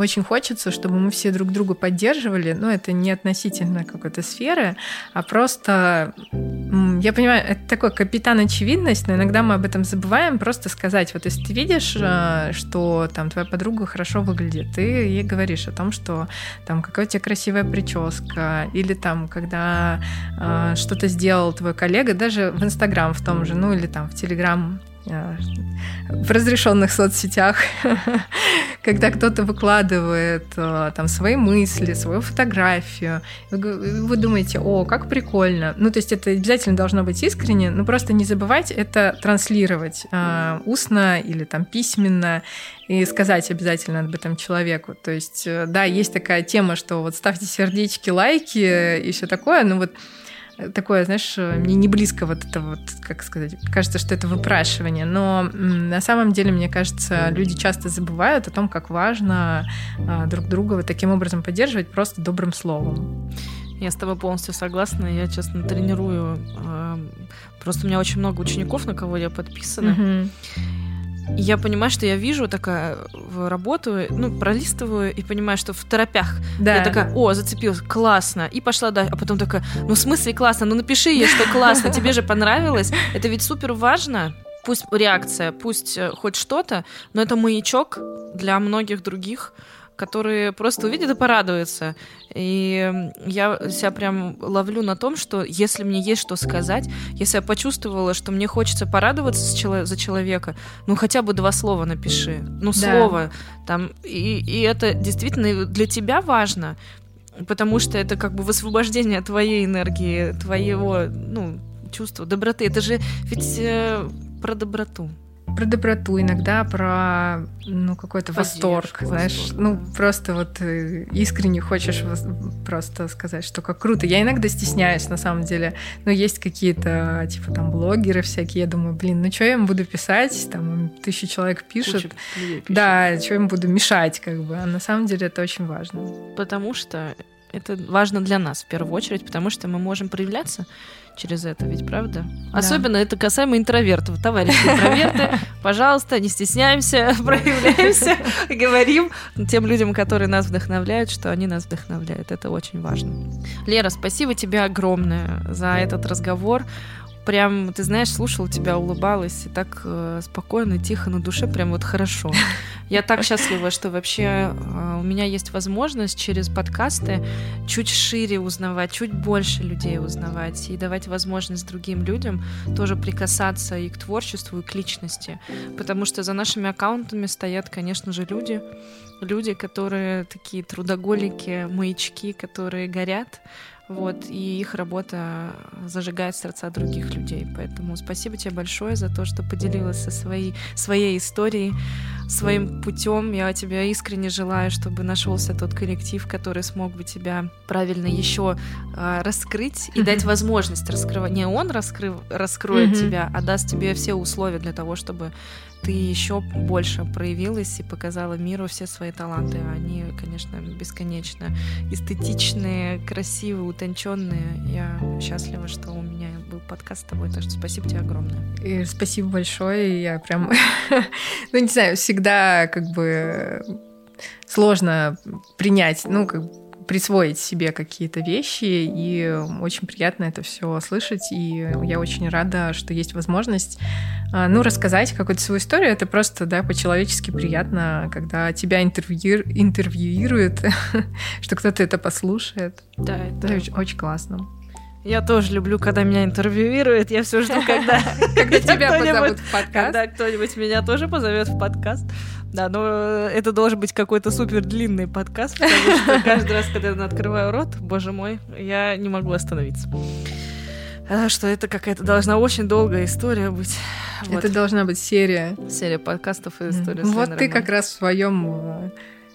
очень хочется, чтобы мы все друг друга поддерживали, но это не относительно какой-то сферы, а просто, я понимаю, это такой капитан очевидность, но иногда мы об этом забываем, просто сказать, вот если ты видишь, э, что там твоя подруга хорошо выглядит, ты ей говоришь о том, что там какая у тебя красивая прическа, или там, когда э, что-то сделал твой коллега, даже в Инстаграм в том же, ну или там в Телеграм в разрешенных соцсетях, [laughs] когда кто-то выкладывает э, там свои мысли, свою фотографию, вы думаете, о, как прикольно. Ну, то есть это обязательно должно быть искренне, но просто не забывайте это транслировать э, устно или там письменно и сказать обязательно об этом человеку. То есть, да, есть такая тема, что вот ставьте сердечки, лайки и все такое, но вот такое, знаешь, мне не близко вот это вот, как сказать, кажется, что это выпрашивание, но на самом деле, мне кажется, люди часто забывают о том, как важно а, друг друга вот таким образом поддерживать просто добрым словом. Я с тобой полностью согласна. Я, честно, тренирую. А, просто у меня очень много учеников, на кого я подписана. Mm-hmm я понимаю, что я вижу такая работаю, ну, пролистываю и понимаю, что в торопях. Да. Я такая, о, зацепилась, классно. И пошла дальше. А потом такая, ну, в смысле классно? Ну, напиши ей, что классно, [laughs] тебе же понравилось. Это ведь супер важно. Пусть реакция, пусть э, хоть что-то, но это маячок для многих других которые просто увидят и порадуются. И я себя прям ловлю на том, что если мне есть что сказать, если я почувствовала, что мне хочется порадоваться за человека, ну хотя бы два слова напиши. Ну, да. слово. Там, и, и это действительно для тебя важно, потому что это как бы высвобождение твоей энергии, твоего, ну, чувства, доброты. Это же ведь э, про доброту про доброту, иногда про ну какой-то восторг, знаешь, восторг, ну да. просто вот э, искренне хочешь просто сказать, что как круто. Я иногда стесняюсь на самом деле, но есть какие-то типа там блогеры всякие, я думаю, блин, ну что я им буду писать, там тысячи человек пишут, да, что им буду мешать как бы, а на самом деле это очень важно. Потому что это важно для нас в первую очередь, потому что мы можем проявляться через это, ведь правда? Да. Особенно это касаемо интровертов. Товарищи интроверты, [laughs] пожалуйста, не стесняемся, [laughs] проявляемся, говорим тем людям, которые нас вдохновляют, что они нас вдохновляют. Это очень важно. Лера, спасибо тебе огромное за этот разговор прям, ты знаешь, слушала тебя, улыбалась, и так э, спокойно, тихо на душе, прям вот хорошо. [laughs] Я так счастлива, что вообще э, у меня есть возможность через подкасты чуть шире узнавать, чуть больше людей узнавать и давать возможность другим людям тоже прикасаться и к творчеству, и к личности. Потому что за нашими аккаунтами стоят, конечно же, люди, люди, которые такие трудоголики, маячки, которые горят, вот, и их работа зажигает сердца других людей. Поэтому спасибо тебе большое за то, что поделилась со своей, своей историей, своим путем. Я тебе искренне желаю, чтобы нашелся тот коллектив, который смог бы тебя правильно еще э, раскрыть и дать возможность раскрывать. Не он раскрыв, раскроет тебя, а даст тебе все условия для того, чтобы ты еще больше проявилась и показала миру все свои таланты. Они, конечно, бесконечно эстетичные, красивые, утонченные. Я счастлива, что у меня был подкаст с тобой, так что спасибо тебе огромное. И спасибо большое. Я прям, [laughs] ну не знаю, всегда как бы сложно принять, ну как присвоить себе какие-то вещи, и очень приятно это все слышать, и я очень рада, что есть возможность, а, ну, рассказать какую-то свою историю. Это просто, да, по-человечески приятно, когда тебя интервью... интервьюируют, [laughs] что кто-то это послушает. Да, это очень, очень классно. Я тоже люблю, когда меня интервьюируют. Я все жду, когда, [laughs] когда тебя позовут в подкаст. Когда кто-нибудь меня тоже позовет в подкаст. Да, но это должен быть какой-то супер длинный подкаст, потому [laughs] что каждый раз, когда я открываю рот, боже мой, я не могу остановиться. А, что это какая-то должна очень долгая история быть. Это должна быть серия. Серия подкастов и история. Вот ты как раз в своем э,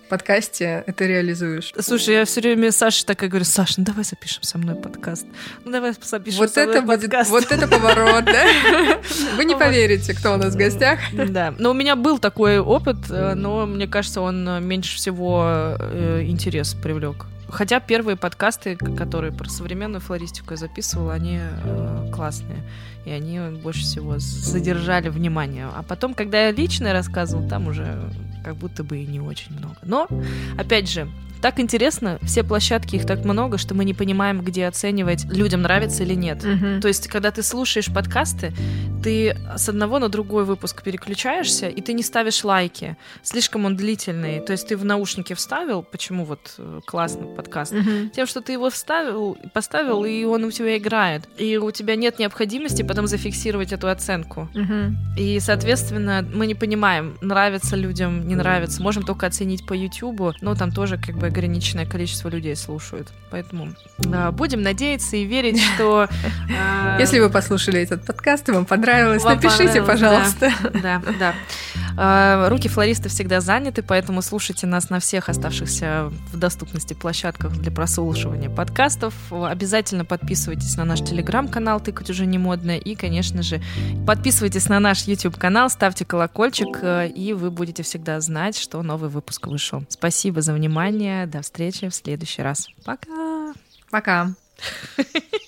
подкасте это реализуешь. Слушай, я все время Саше так и говорю, Саша, ну давай запишем со мной подкаст. Ну давай запишем вот со это мной будет, подкаст. Вот это поворот, да? [laughs] Вы не поверите, кто у нас в гостях. Да, но у меня был такой опыт, э, но мне кажется, он э, меньше всего э, интерес привлек. Хотя первые подкасты, которые про современную флористику я записывала, они э, классные. И они больше всего задержали внимание. А потом, когда я лично рассказывала, там уже как будто бы и не очень много. Но, опять же, так интересно, все площадки, их так много, что мы не понимаем, где оценивать, людям нравится или нет. Угу. То есть, когда ты слушаешь подкасты, ты с одного на другой выпуск переключаешься, и ты не ставишь лайки. Слишком он длительный. То есть ты в наушники вставил, почему вот э, классный подкаст? Угу. Тем, что ты его вставил, поставил, и он у тебя играет. И у тебя нет необходимости потом зафиксировать эту оценку. Угу. И, соответственно, мы не понимаем, нравится людям, не нравится. Можем только оценить по YouTube, но там тоже как бы ограниченное количество людей слушают. Поэтому да, будем надеяться и верить, что... А, [laughs] Если вы послушали этот подкаст и вам понравилось, напишите, пожалуйста. Да, да. А, руки флориста всегда заняты, поэтому слушайте нас на всех оставшихся в доступности площадках для прослушивания подкастов. Обязательно подписывайтесь на наш телеграм-канал «Тыкать уже не модно». И, конечно же, подписывайтесь на наш YouTube-канал, ставьте колокольчик, э, и вы будете всегда знать, что новый выпуск вышел. Спасибо за внимание. До встречи в следующий раз. Пока. Пока. [laughs]